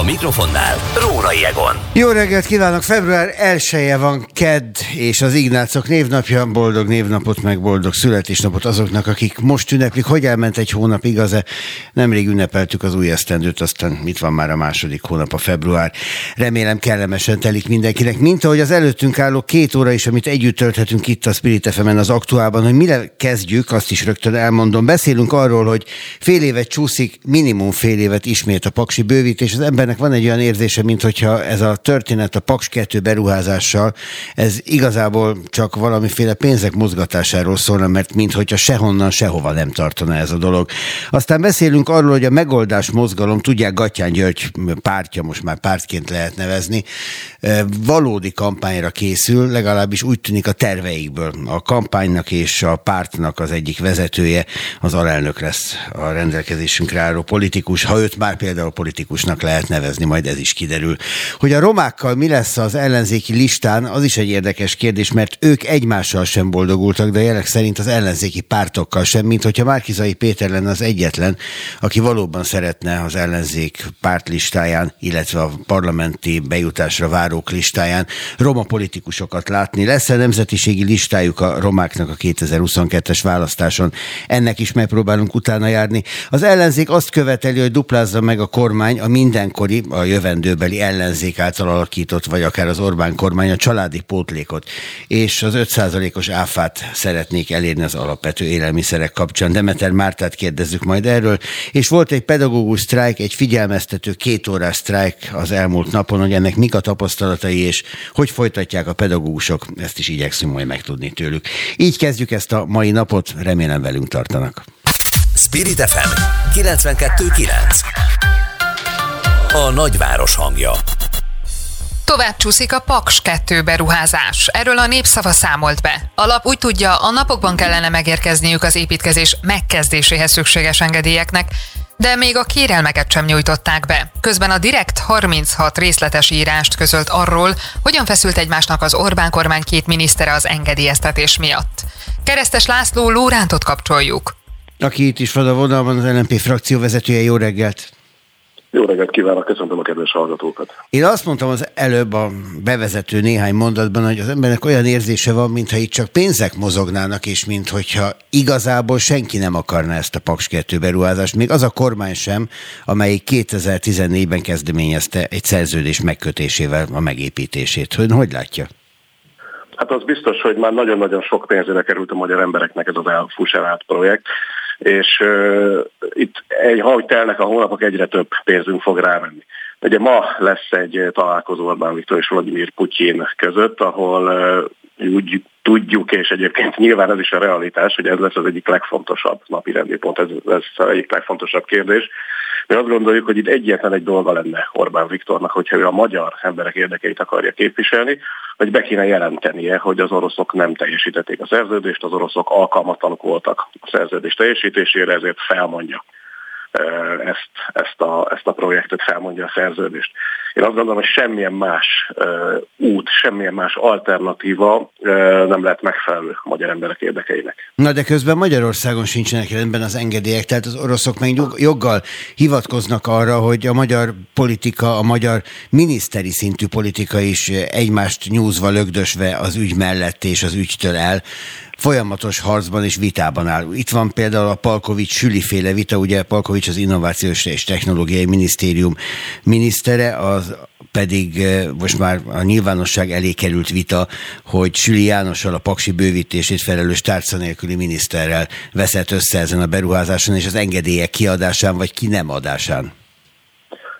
A mikrofonnál Rórai Egon. Jó reggelt kívánok! Február 1 van KED és az Ignácok névnapja. Boldog névnapot, meg boldog születésnapot azoknak, akik most ünneplik. Hogy elment egy hónap, igaz-e? Nemrég ünnepeltük az új esztendőt, aztán mit van már a második hónap, a február. Remélem kellemesen telik mindenkinek. Mint ahogy az előttünk álló két óra is, amit együtt tölthetünk itt a Spirit fm az aktuálban, hogy mire kezdjük, azt is rögtön elmondom. Beszélünk arról, hogy fél évet csúszik, minimum fél évet ismét a paksi bővítés. Az embernek van egy olyan érzése, mint hogyha ez a történet a Paks 2 beruházással, ez igazából csak valamiféle pénzek mozgatásáról szólna, mert minthogyha sehonnan, sehova nem tartana ez a dolog. Aztán beszélünk arról, hogy a megoldás mozgalom, tudják, Gatyán György pártja, most már pártként lehet nevezni, valódi kampányra készül, legalábbis úgy tűnik a terveikből. A kampánynak és a pártnak az egyik vezetője az alelnök lesz a rendelkezésünkre álló politikus, ha őt már például politikusnak lehet lehet nevezni, majd ez is kiderül. Hogy a romákkal mi lesz az ellenzéki listán, az is egy érdekes kérdés, mert ők egymással sem boldogultak, de jelek szerint az ellenzéki pártokkal sem, mint hogyha Márkizai Péter lenne az egyetlen, aki valóban szeretne az ellenzék pártlistáján, illetve a parlamenti bejutásra várók listáján roma politikusokat látni. Lesz-e nemzetiségi listájuk a romáknak a 2022-es választáson? Ennek is megpróbálunk utána járni. Az ellenzék azt követeli, hogy duplázza meg a kormány a minden jelenkori, a jövendőbeli ellenzék által alakított, vagy akár az Orbán kormány a családi pótlékot, és az 5%-os áfát szeretnék elérni az alapvető élelmiszerek kapcsán. Demeter Mártát kérdezzük majd erről, és volt egy pedagógus sztrájk, egy figyelmeztető két órás sztrájk az elmúlt napon, hogy ennek mik a tapasztalatai, és hogy folytatják a pedagógusok, ezt is igyekszünk majd megtudni tőlük. Így kezdjük ezt a mai napot, remélem velünk tartanak. Spirit FM 92.9 a nagyváros hangja. Tovább csúszik a Paks 2 beruházás. Erről a népszava számolt be. A lap úgy tudja, a napokban kellene megérkezniük az építkezés megkezdéséhez szükséges engedélyeknek, de még a kérelmeket sem nyújtották be. Közben a Direkt 36 részletes írást közölt arról, hogyan feszült egymásnak az Orbán kormány két minisztere az engedélyeztetés miatt. Keresztes László Lórántot kapcsoljuk. Aki itt is van a vonalban, az LNP frakció vezetője. Jó reggelt! Jó reggelt kívánok, köszöntöm a kedves hallgatókat. Én azt mondtam az előbb a bevezető néhány mondatban, hogy az embernek olyan érzése van, mintha itt csak pénzek mozognának, és mintha igazából senki nem akarná ezt a Paks 2 beruházást, még az a kormány sem, amelyik 2014-ben kezdeményezte egy szerződés megkötésével a megépítését. Hogy, hogy látja? Hát az biztos, hogy már nagyon-nagyon sok pénzére került a magyar embereknek ez az elfusserált projekt és itt egy, ahogy telnek a hónapok, egyre több pénzünk fog rámenni. Ugye ma lesz egy találkozó Orbán Viktor és Vladimir Putyin között, ahol uh, úgy tudjuk, és egyébként nyilván ez is a realitás, hogy ez lesz az egyik legfontosabb napi rendi pont, ez lesz az egyik legfontosabb kérdés. Mi azt gondoljuk, hogy itt egyetlen egy dolga lenne Orbán Viktornak, hogyha ő a magyar emberek érdekeit akarja képviselni, hogy be kéne jelentenie, hogy az oroszok nem teljesítették a szerződést, az oroszok alkalmatlanok voltak a szerződés teljesítésére, ezért felmondja ezt, ezt, a, ezt a projektet, felmondja a szerződést. Én azt gondolom, hogy semmilyen más uh, út, semmilyen más alternatíva uh, nem lehet megfelelő a magyar emberek érdekeinek. Na de közben Magyarországon sincsenek rendben az engedélyek, tehát az oroszok meg joggal hivatkoznak arra, hogy a magyar politika, a magyar miniszteri szintű politika is egymást nyúzva, lögdösve az ügy mellett és az ügytől el folyamatos harcban és vitában áll. Itt van például a Palkovics süliféle vita, ugye Palkovics az Innovációs és Technológiai Minisztérium minisztere, az pedig eh, most már a nyilvánosság elé került vita, hogy Süli Jánossal a paksi bővítését felelős tárca nélküli miniszterrel veszett össze ezen a beruházáson és az engedélyek kiadásán vagy ki nem adásán.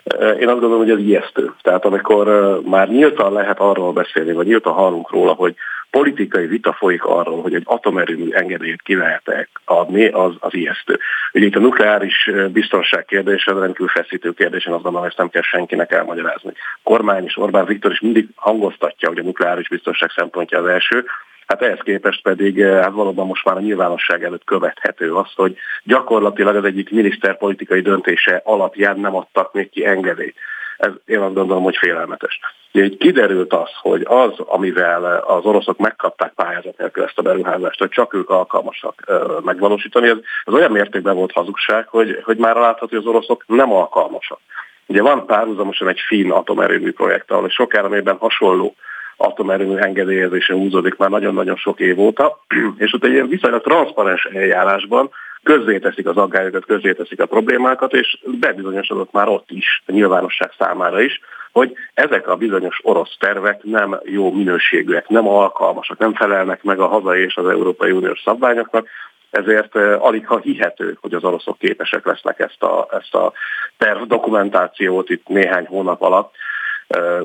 Eh, én azt gondolom, hogy ez ijesztő. Tehát amikor eh, már nyíltan lehet arról beszélni, vagy nyíltan hallunk róla, hogy politikai vita folyik arról, hogy egy atomerőmű engedélyt ki lehet adni, az, az ijesztő. Ugye itt a nukleáris biztonság kérdése, a rendkívül feszítő kérdés, én azt gondolom, ezt nem kell senkinek elmagyarázni. Kormány és Orbán Viktor is mindig hangoztatja, hogy a nukleáris biztonság szempontja az első, Hát ehhez képest pedig hát valóban most már a nyilvánosság előtt követhető az, hogy gyakorlatilag az egyik miniszterpolitikai döntése alapján nem adtak még ki engedélyt. Ez én azt gondolom, hogy félelmetes. Így kiderült az, hogy az, amivel az oroszok megkapták pályázat nélkül ezt a beruházást, hogy csak ők alkalmasak megvalósítani, ez, ez olyan mértékben volt hazugság, hogy, hogy már látható, hogy az oroszok nem alkalmasak. Ugye van párhuzamosan egy finn atomerőmű projekt, ahol sok elemében hasonló atomerőmű engedélyezése húzódik már nagyon-nagyon sok év óta, és ott egy ilyen viszonylag transzparens eljárásban közzéteszik az aggályokat, közzéteszik a problémákat, és bebizonyosodott már ott is, a nyilvánosság számára is, hogy ezek a bizonyos orosz tervek nem jó minőségűek, nem alkalmasak, nem felelnek meg a hazai és az Európai Uniós szabványoknak, ezért alig ha hihető, hogy az oroszok képesek lesznek ezt a, ezt a terv dokumentációt itt néhány hónap alatt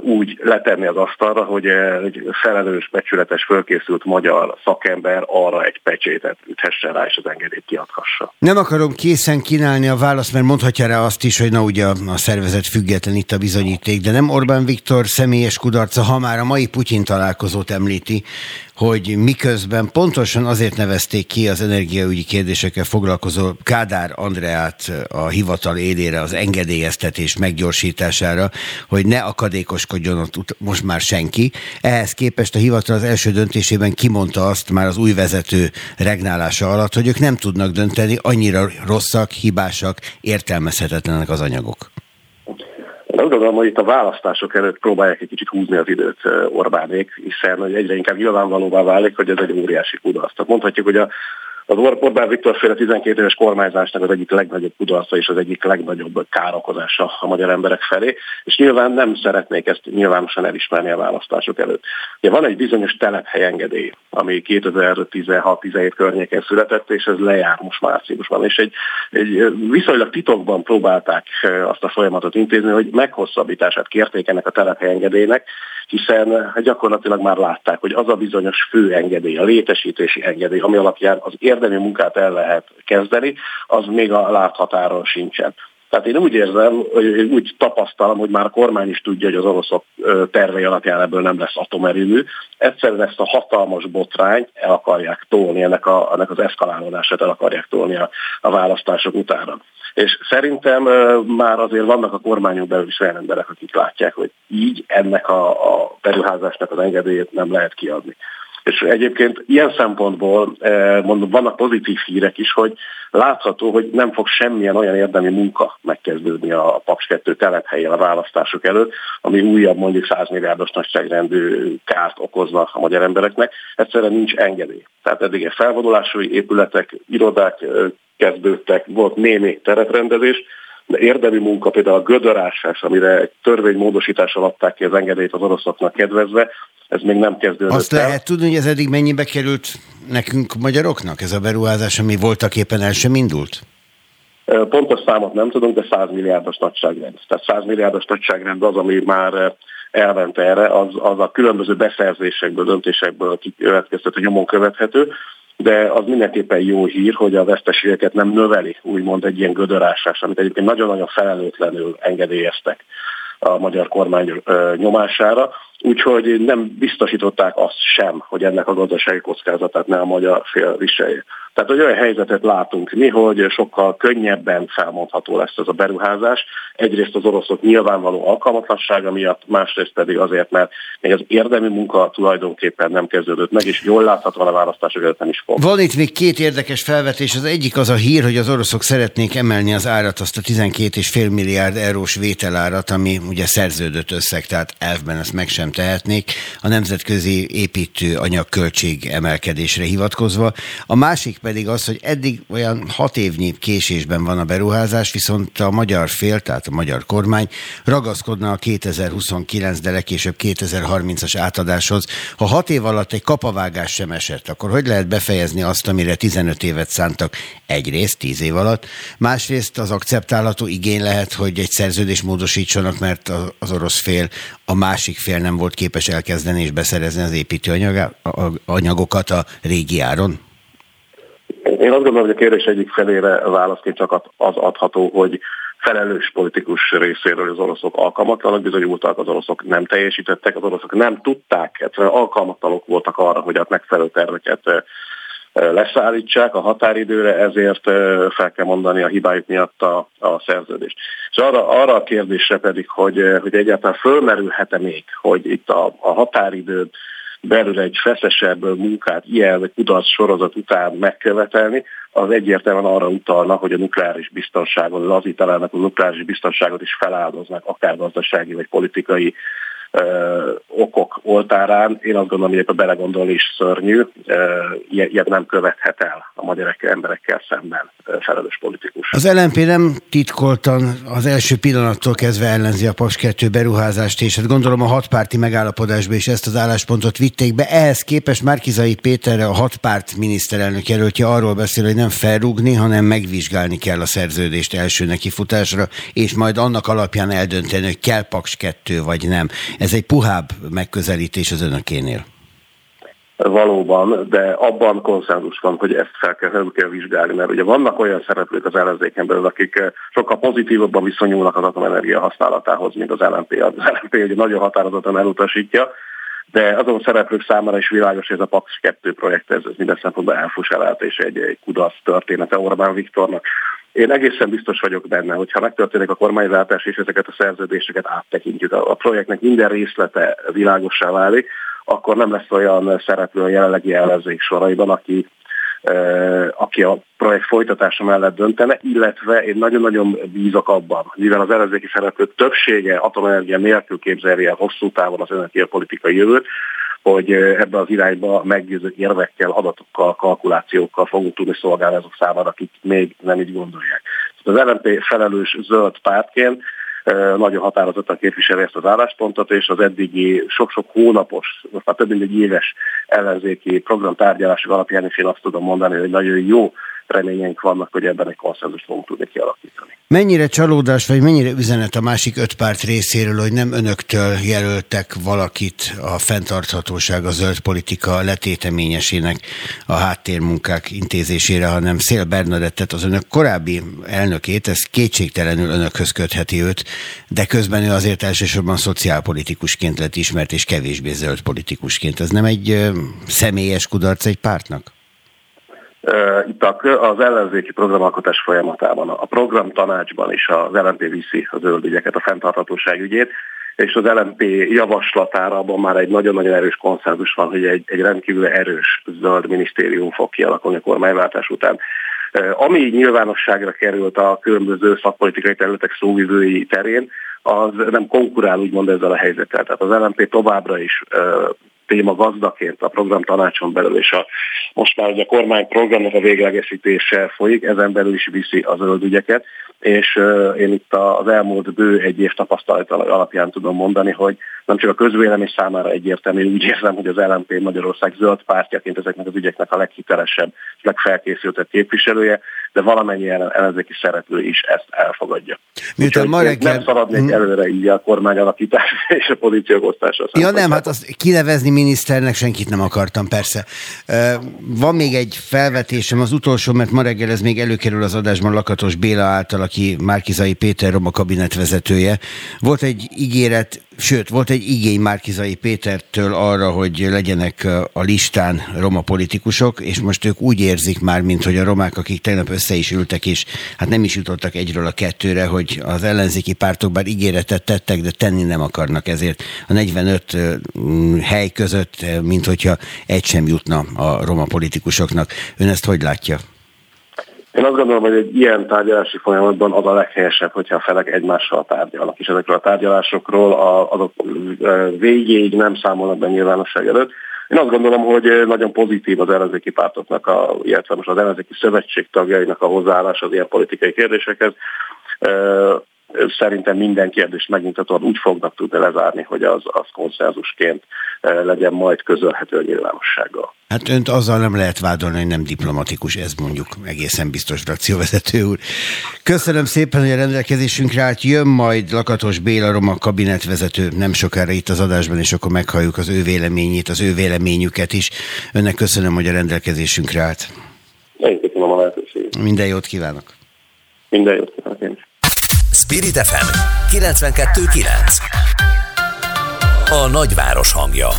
úgy letenni az asztalra, hogy egy felelős, becsületes, fölkészült magyar szakember arra egy pecsétet üthessen rá, és az engedélyt kiadhassa. Nem akarom készen kínálni a választ, mert mondhatja rá azt is, hogy na ugye a szervezet független itt a bizonyíték, de nem Orbán Viktor személyes kudarca, ha már a mai Putyin találkozót említi, hogy miközben pontosan azért nevezték ki az energiaügyi kérdésekkel foglalkozó Kádár Andreát a hivatal élére az engedélyeztetés meggyorsítására, hogy ne akadékoskodjon ott most már senki. Ehhez képest a hivatal az első döntésében kimondta azt már az új vezető regnálása alatt, hogy ők nem tudnak dönteni, annyira rosszak, hibásak, értelmezhetetlenek az anyagok. Azt gondolom, hogy itt a választások előtt próbálják egy kicsit húzni az időt Orbánék, hiszen egyre inkább nyilvánvalóvá válik, hogy ez egy óriási kudarc. Tehát mondhatjuk, hogy a az Orbán Viktor féle 12 éves kormányzásnak az egyik legnagyobb kudarca és az egyik legnagyobb károkozása a magyar emberek felé, és nyilván nem szeretnék ezt nyilvánosan elismerni a választások előtt. Ugye van egy bizonyos telephelyengedély, ami 2016-17 környéken született, és ez lejár most márciusban, és egy, egy viszonylag titokban próbálták azt a folyamatot intézni, hogy meghosszabbítását kérték ennek a telephelyengedélynek, hiszen hát gyakorlatilag már látták, hogy az a bizonyos fő engedély, a létesítési engedély, ami alapján az érdemi munkát el lehet kezdeni, az még a láthatáron sincsen. Tehát én úgy érzem, hogy úgy tapasztalom, hogy már a kormány is tudja, hogy az oroszok tervei alapján ebből nem lesz atomerőmű. Egyszerűen ezt a hatalmas botrányt el akarják tolni, ennek, a, ennek az eszkalálódását el akarják tolni a, a választások utána. És szerintem már azért vannak a kormányok belül is olyan emberek, akik látják, hogy így ennek a, a beruházásnak az engedélyét nem lehet kiadni. És egyébként ilyen szempontból mondom, vannak pozitív hírek is, hogy látható, hogy nem fog semmilyen olyan érdemi munka megkezdődni a Paks 2 telephelyen a választások előtt, ami újabb mondjuk 100 milliárdos nagyságrendű kárt okozna a magyar embereknek. Egyszerűen nincs engedély. Tehát eddig egy felvonulású épületek, irodák kezdődtek, volt némi teretrendezés, de érdemi munka, például a gödörásás, amire egy törvénymódosítással adták ki az engedélyt az oroszoknak kedvezve, ez még nem kezdődött Azt el. lehet tudni, hogy ez eddig mennyibe került nekünk magyaroknak, ez a beruházás, ami voltak éppen el sem indult? Pontos számot nem tudunk, de 100 milliárdos nagyságrend. Tehát 100 milliárdos nagyságrend az, ami már elment erre, az, az a különböző beszerzésekből, döntésekből következtető nyomon követhető, de az mindenképpen jó hír, hogy a veszteségeket nem növeli, úgymond egy ilyen gödörásás, amit egyébként nagyon-nagyon felelőtlenül engedélyeztek a magyar kormány nyomására, úgyhogy nem biztosították azt sem, hogy ennek a gazdasági kockázatát ne a magyar fél viselje. Tehát hogy olyan helyzetet látunk mi, hogy sokkal könnyebben felmondható lesz ez a beruházás. Egyrészt az oroszok nyilvánvaló alkalmatlansága miatt, másrészt pedig azért, mert még az érdemi munka tulajdonképpen nem kezdődött meg, és jól láthatóan a választások előtt nem is fog. Van itt még két érdekes felvetés. Az egyik az a hír, hogy az oroszok szeretnék emelni az árat, azt a 12,5 milliárd eurós vételárat, ami ugye szerződött összeg, tehát elfben ezt meg sem tehetnék, a nemzetközi építő anyagköltség emelkedésre hivatkozva. A másik pedig az, hogy eddig olyan hat évnyi késésben van a beruházás, viszont a magyar fél, tehát a magyar kormány ragaszkodna a 2029, de legkésőbb 2030-as átadáshoz. Ha hat év alatt egy kapavágás sem esett, akkor hogy lehet befejezni azt, amire 15 évet szántak egyrészt, 10 év alatt, másrészt az akceptálható igény lehet, hogy egy szerződés módosítsanak, mert az orosz fél, a másik fél nem volt képes elkezdeni és beszerezni az építőanyagokat a régi áron? Én azt gondolom, hogy a kérdés egyik felére válaszként csak az adható, hogy felelős politikus részéről az oroszok alkalmatlanak bizonyultak, az oroszok nem teljesítettek, az oroszok nem tudták, egyszerűen alkalmatlanok voltak arra, hogy a megfelelő terveket leszállítsák a határidőre, ezért fel kell mondani a hibájuk miatt a, a szerződést. És arra, arra a kérdésre pedig, hogy, hogy egyáltalán fölmerülhet-e még, hogy itt a, a határidőt belül egy feszesebb munkát ilyen kudarc sorozat után megkövetelni, az egyértelműen arra utalna, hogy a nukleáris biztonságot, lazítalának a nukleáris biztonságot is feláldoznak, akár gazdasági vagy politikai okok oltárán. Én azt gondolom, hogy a belegondolni is szörnyű, ilyet nem követhet el a magyar emberekkel szemben felelős politikus. Az LNP nem titkoltan az első pillanattól kezdve ellenzi a Paks 2 beruházást, és hát gondolom a hatpárti megállapodásba is ezt az álláspontot vitték be. Ehhez képest Márkizai Péterre a hatpárt miniszterelnök jelöltje arról beszél, hogy nem felrúgni, hanem megvizsgálni kell a szerződést első nekifutásra, és majd annak alapján eldönteni, hogy kell Paks 2 vagy nem. Ez egy puhább megközelítés az önökénél. Valóban, de abban konszenzus van, hogy ezt fel kell, fel kell vizsgálni, mert ugye vannak olyan szereplők az ellenzéken belül, akik eh, sokkal pozitívabban viszonyulnak az atomenergia használatához, mint az LNP. Az LNP ugye nagyon határozottan elutasítja, de azon szereplők számára is világos, hogy ez a PAX 2 projekt, ez, ez minden szempontból elfuselált, és egy, egy kudarc története Orbán Viktornak. Én egészen biztos vagyok benne, hogy ha megtörténik a kormányváltás és ezeket a szerződéseket áttekintjük, a projektnek minden részlete világosá válik, akkor nem lesz olyan szereplő a jelenlegi ellenzék soraiban, aki, aki a projekt folytatása mellett döntene, illetve én nagyon-nagyon bízok abban, mivel az ellenzéki szereplők többsége atomenergia nélkül képzeli el hosszú távon az energiapolitikai jövőt, hogy ebbe az irányba meggyőző érvekkel, adatokkal, kalkulációkkal fogunk tudni szolgálni azok számára, akik még nem így gondolják. Az LNP felelős zöld pártként nagyon határozottan képviseli ezt az álláspontot, és az eddigi sok-sok hónapos, most már több mint egy éves ellenzéki programtárgyalások alapján is én azt tudom mondani, hogy nagyon jó reményeink vannak, hogy ebben egy konszenzust fogunk tudni kialakítani. Mennyire csalódás, vagy mennyire üzenet a másik öt párt részéről, hogy nem önöktől jelöltek valakit a fenntarthatóság, a zöld politika letéteményesének a háttérmunkák intézésére, hanem Szél Bernadettet, az önök korábbi elnökét, ez kétségtelenül önökhöz kötheti őt, de közben ő azért elsősorban szociálpolitikusként lett ismert, és kevésbé zöld politikusként. Ez nem egy személyes kudarc egy pártnak? Itt az ellenzéki programalkotás folyamatában, a program tanácsban is az LNP viszi az zöld ügyeket, a fenntarthatóság ügyét, és az LNP javaslatára abban már egy nagyon-nagyon erős konszenzus van, hogy egy, egy rendkívül erős zöld minisztérium fog kialakulni a kormányváltás után. Ami nyilvánosságra került a különböző szakpolitikai területek szóvivői terén, az nem konkurál úgymond ezzel a helyzettel. Tehát az LNP továbbra is téma gazdaként a program tanácson belül, és a, most már ugye a kormány programnak a véglegesítése folyik, ezen belül is viszi az zöld ügyeket, és én itt az elmúlt bő egy év tapasztalat alapján tudom mondani, hogy nem csak a közvélemény számára egyértelmű, úgy érzem, hogy az LNP Magyarország zöld pártjaként ezeknek az ügyeknek a leghitelesebb, legfelkészültebb képviselője, de valamennyi ellenzéki szereplő is ezt elfogadja. Miután ma reggel... Nem szaladnék hmm. előre így a kormány alakítás és a pozíciók osztása. Ja nem, hát azt kinevezni miniszternek senkit nem akartam, persze. Van még egy felvetésem, az utolsó, mert ma reggel ez még előkerül az adásban Lakatos Béla által, aki Márkizai Péter Roma kabinetvezetője. Volt egy ígéret Sőt, volt egy igény Márkizai Pétertől arra, hogy legyenek a listán roma politikusok, és most ők úgy érzik már, mint hogy a romák, akik tegnap össze is ültek, és hát nem is jutottak egyről a kettőre, hogy az ellenzéki pártok bár ígéretet tettek, de tenni nem akarnak ezért. A 45 hely között, mint hogyha egy sem jutna a roma politikusoknak. Ön ezt hogy látja? Én azt gondolom, hogy egy ilyen tárgyalási folyamatban az a leghelyesebb, hogyha a felek egymással tárgyalnak, és ezekről a tárgyalásokról azok végéig nem számolnak be nyilvánosság előtt. Én azt gondolom, hogy nagyon pozitív az ellenzéki pártoknak, a, illetve most az ellenzéki szövetség tagjainak a hozzáállás az ilyen politikai kérdésekhez szerintem minden kérdést megnyugtatóan úgy fognak tudni lezárni, hogy az, az konszenzusként eh, legyen majd közölhető a nyilvánossággal. Hát önt azzal nem lehet vádolni, hogy nem diplomatikus, ez mondjuk egészen biztos frakcióvezető úr. Köszönöm szépen, hogy a rendelkezésünkre állt. Jön majd Lakatos Béla Roma kabinetvezető nem sokára itt az adásban, és akkor meghalljuk az ő véleményét, az ő véleményüket is. Önnek köszönöm, hogy a rendelkezésünkre állt. Én köszönöm a lehetőséget. Minden jót kívánok. Minden jót kívánok én is. Spirit FM 92.9 A nagyváros hangja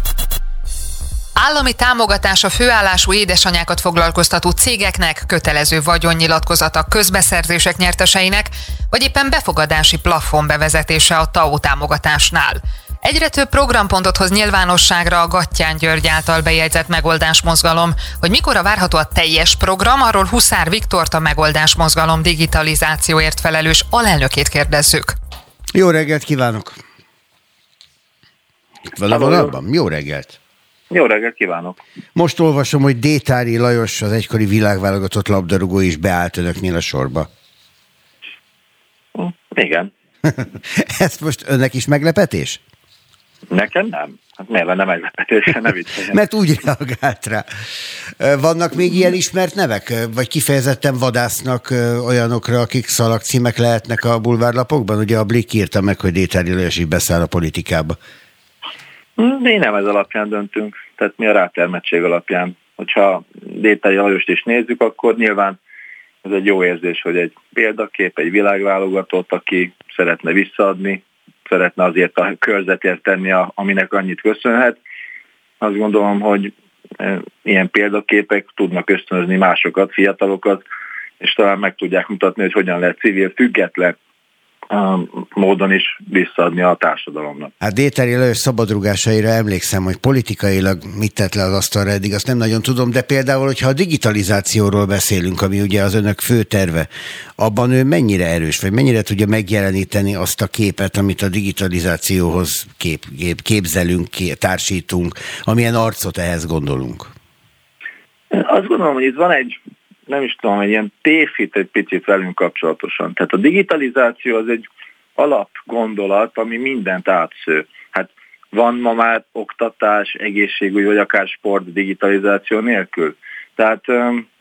Állami támogatás a főállású édesanyákat foglalkoztató cégeknek, kötelező vagyonnyilatkozata közbeszerzések nyerteseinek, vagy éppen befogadási plafon bevezetése a TAO támogatásnál. Egyre több programpontot hoz nyilvánosságra a Gattyán György által bejegyzett megoldásmozgalom. Hogy mikor a várható a teljes program, arról Huszár Viktort a megoldásmozgalom digitalizációért felelős alelnökét kérdezzük. Jó reggelt kívánok! Itt van a vonalban? Jó reggelt! Jó reggelt kívánok! Most olvasom, hogy Détári Lajos, az egykori világválogatott labdarúgó is beállt önöknél a sorba. Igen. Ez most önnek is meglepetés? Nekem nem. Hát miért lenne meglepetés, ne Mert úgy reagált rá. Vannak még ilyen ismert nevek? Vagy kifejezetten vadásznak olyanokra, akik szalagcímek lehetnek a bulvárlapokban? Ugye a Blik írta meg, hogy Détári Lajos is beszáll a politikába. Mi nem ez alapján döntünk, tehát mi a rátermettség alapján. Hogyha Détári Lajost is nézzük, akkor nyilván ez egy jó érzés, hogy egy példakép, egy világválogatott, aki szeretne visszaadni, szeretne azért a körzetért tenni, aminek annyit köszönhet. Azt gondolom, hogy e, ilyen példaképek tudnak ösztönözni másokat, fiatalokat, és talán meg tudják mutatni, hogy hogyan lehet civil, független módon is visszaadni a társadalomnak. Hát Déteri Lajos szabadrugásaira emlékszem, hogy politikailag mit tett le az asztalra eddig, azt nem nagyon tudom, de például, hogyha a digitalizációról beszélünk, ami ugye az önök fő terve, abban ő mennyire erős, vagy mennyire tudja megjeleníteni azt a képet, amit a digitalizációhoz kép, kép, képzelünk, társítunk, amilyen arcot ehhez gondolunk? Azt gondolom, hogy itt van egy nem is tudom, egy ilyen tévhit egy picit velünk kapcsolatosan. Tehát a digitalizáció az egy alapgondolat, ami mindent átsző. Hát van ma már oktatás, egészségügy, vagy akár sport digitalizáció nélkül. Tehát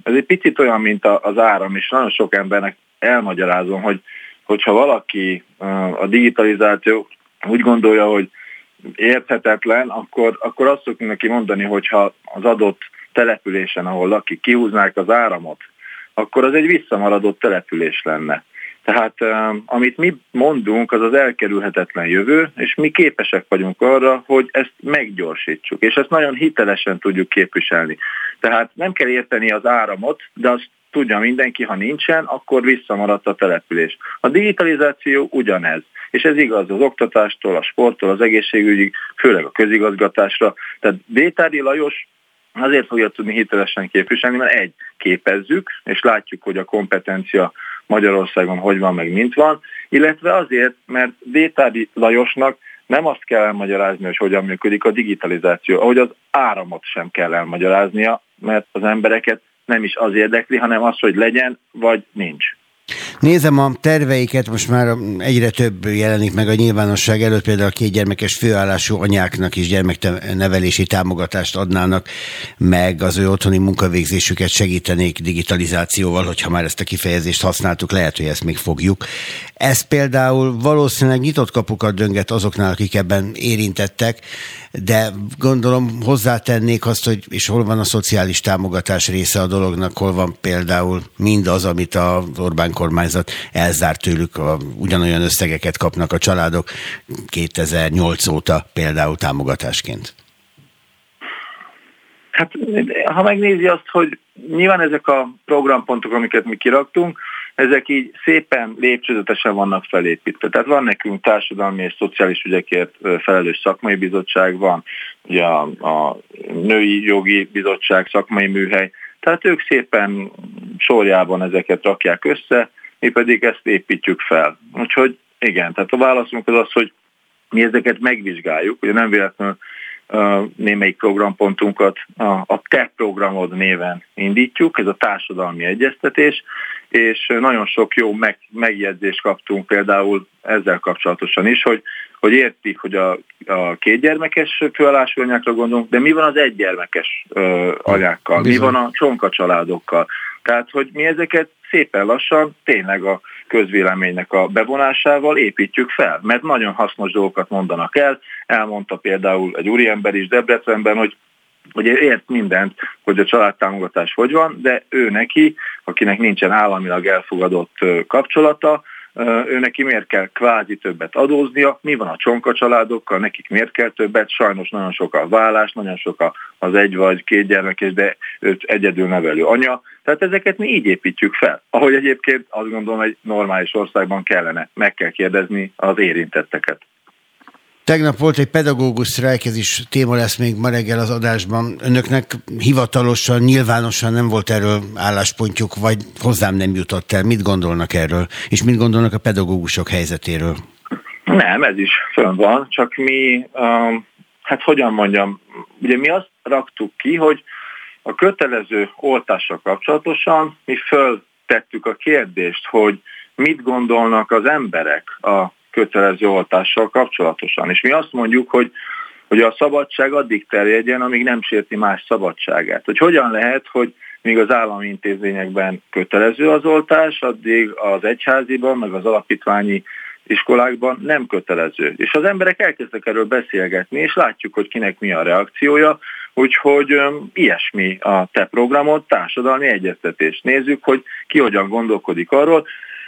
ez egy picit olyan, mint az áram, és nagyon sok embernek elmagyarázom, hogy hogyha valaki a digitalizáció úgy gondolja, hogy érthetetlen, akkor, akkor azt szokunk neki mondani, hogyha az adott településen, ahol lakik, kihúznák az áramot, akkor az egy visszamaradott település lenne. Tehát amit mi mondunk, az az elkerülhetetlen jövő, és mi képesek vagyunk arra, hogy ezt meggyorsítsuk, és ezt nagyon hitelesen tudjuk képviselni. Tehát nem kell érteni az áramot, de azt tudja mindenki, ha nincsen, akkor visszamaradt a település. A digitalizáció ugyanez, és ez igaz az oktatástól, a sporttól, az egészségügyig, főleg a közigazgatásra. Tehát Détári Lajos azért fogja tudni hitelesen képviselni, mert egy, képezzük, és látjuk, hogy a kompetencia Magyarországon hogy van, meg mint van, illetve azért, mert Détádi Lajosnak nem azt kell elmagyarázni, hogy hogyan működik a digitalizáció, ahogy az áramot sem kell elmagyaráznia, mert az embereket nem is az érdekli, hanem az, hogy legyen, vagy nincs. Nézem a terveiket, most már egyre több jelenik meg a nyilvánosság előtt, például a két gyermekes főállású anyáknak is gyermeknevelési támogatást adnának, meg az ő otthoni munkavégzésüket segítenék digitalizációval, hogyha már ezt a kifejezést használtuk, lehet, hogy ezt még fogjuk. Ez például valószínűleg nyitott kapukat dönget azoknál, akik ebben érintettek, de gondolom hozzátennék azt, hogy és hol van a szociális támogatás része a dolognak, hol van például mindaz, amit az Orbán kormányzat elzárt tőlük, a, ugyanolyan összegeket kapnak a családok 2008 óta például támogatásként. Hát ha megnézi azt, hogy nyilván ezek a programpontok, amiket mi kiraktunk, ezek így szépen lépcsőzetesen vannak felépítve. Tehát van nekünk társadalmi és szociális ügyekért felelős szakmai bizottság, van ugye a, a női jogi bizottság, szakmai műhely, tehát ők szépen sorjában ezeket rakják össze, mi pedig ezt építjük fel. Úgyhogy igen, tehát a válaszunk az az, hogy mi ezeket megvizsgáljuk, ugye nem véletlenül némelyik programpontunkat a, TE programod néven indítjuk, ez a társadalmi egyeztetés, és nagyon sok jó meg, megjegyzést kaptunk például ezzel kapcsolatosan is, hogy, hogy értik, hogy a, a kétgyermekes főállású anyákra gondolunk, de mi van az egygyermekes ö, anyákkal, Bizony. mi van a csonka családokkal. Tehát, hogy mi ezeket szépen lassan tényleg a közvéleménynek a bevonásával építjük fel, mert nagyon hasznos dolgokat mondanak el. Elmondta például egy úriember is Debrecenben, hogy hogy ért mindent, hogy a családtámogatás hogy van, de ő neki, akinek nincsen államilag elfogadott kapcsolata, ő neki miért kell kvázi többet adóznia, mi van a csonka családokkal, nekik miért kell többet, sajnos nagyon sok a vállás, nagyon sok az egy vagy két gyermekes, de őt egyedül nevelő anya. Tehát ezeket mi így építjük fel. Ahogy egyébként azt gondolom, egy normális országban kellene, meg kell kérdezni az érintetteket. Tegnap volt egy pedagógus sztrájk, ez is téma lesz még ma reggel az adásban. Önöknek hivatalosan, nyilvánosan nem volt erről álláspontjuk, vagy hozzám nem jutott el. Mit gondolnak erről? És mit gondolnak a pedagógusok helyzetéről? Nem, ez is fönn van, csak mi, um, hát hogyan mondjam, ugye mi azt raktuk ki, hogy a kötelező oltással kapcsolatosan mi föltettük a kérdést, hogy mit gondolnak az emberek a kötelező oltással kapcsolatosan. És mi azt mondjuk, hogy hogy a szabadság addig terjedjen, amíg nem sérti más szabadságát. Hogy hogyan lehet, hogy míg az állami intézményekben kötelező az oltás, addig az egyháziban, meg az alapítványi iskolákban nem kötelező. És az emberek elkezdtek erről beszélgetni, és látjuk, hogy kinek mi a reakciója, úgyhogy um, ilyesmi a te programod, társadalmi egyeztetés. Nézzük, hogy ki hogyan gondolkodik arról,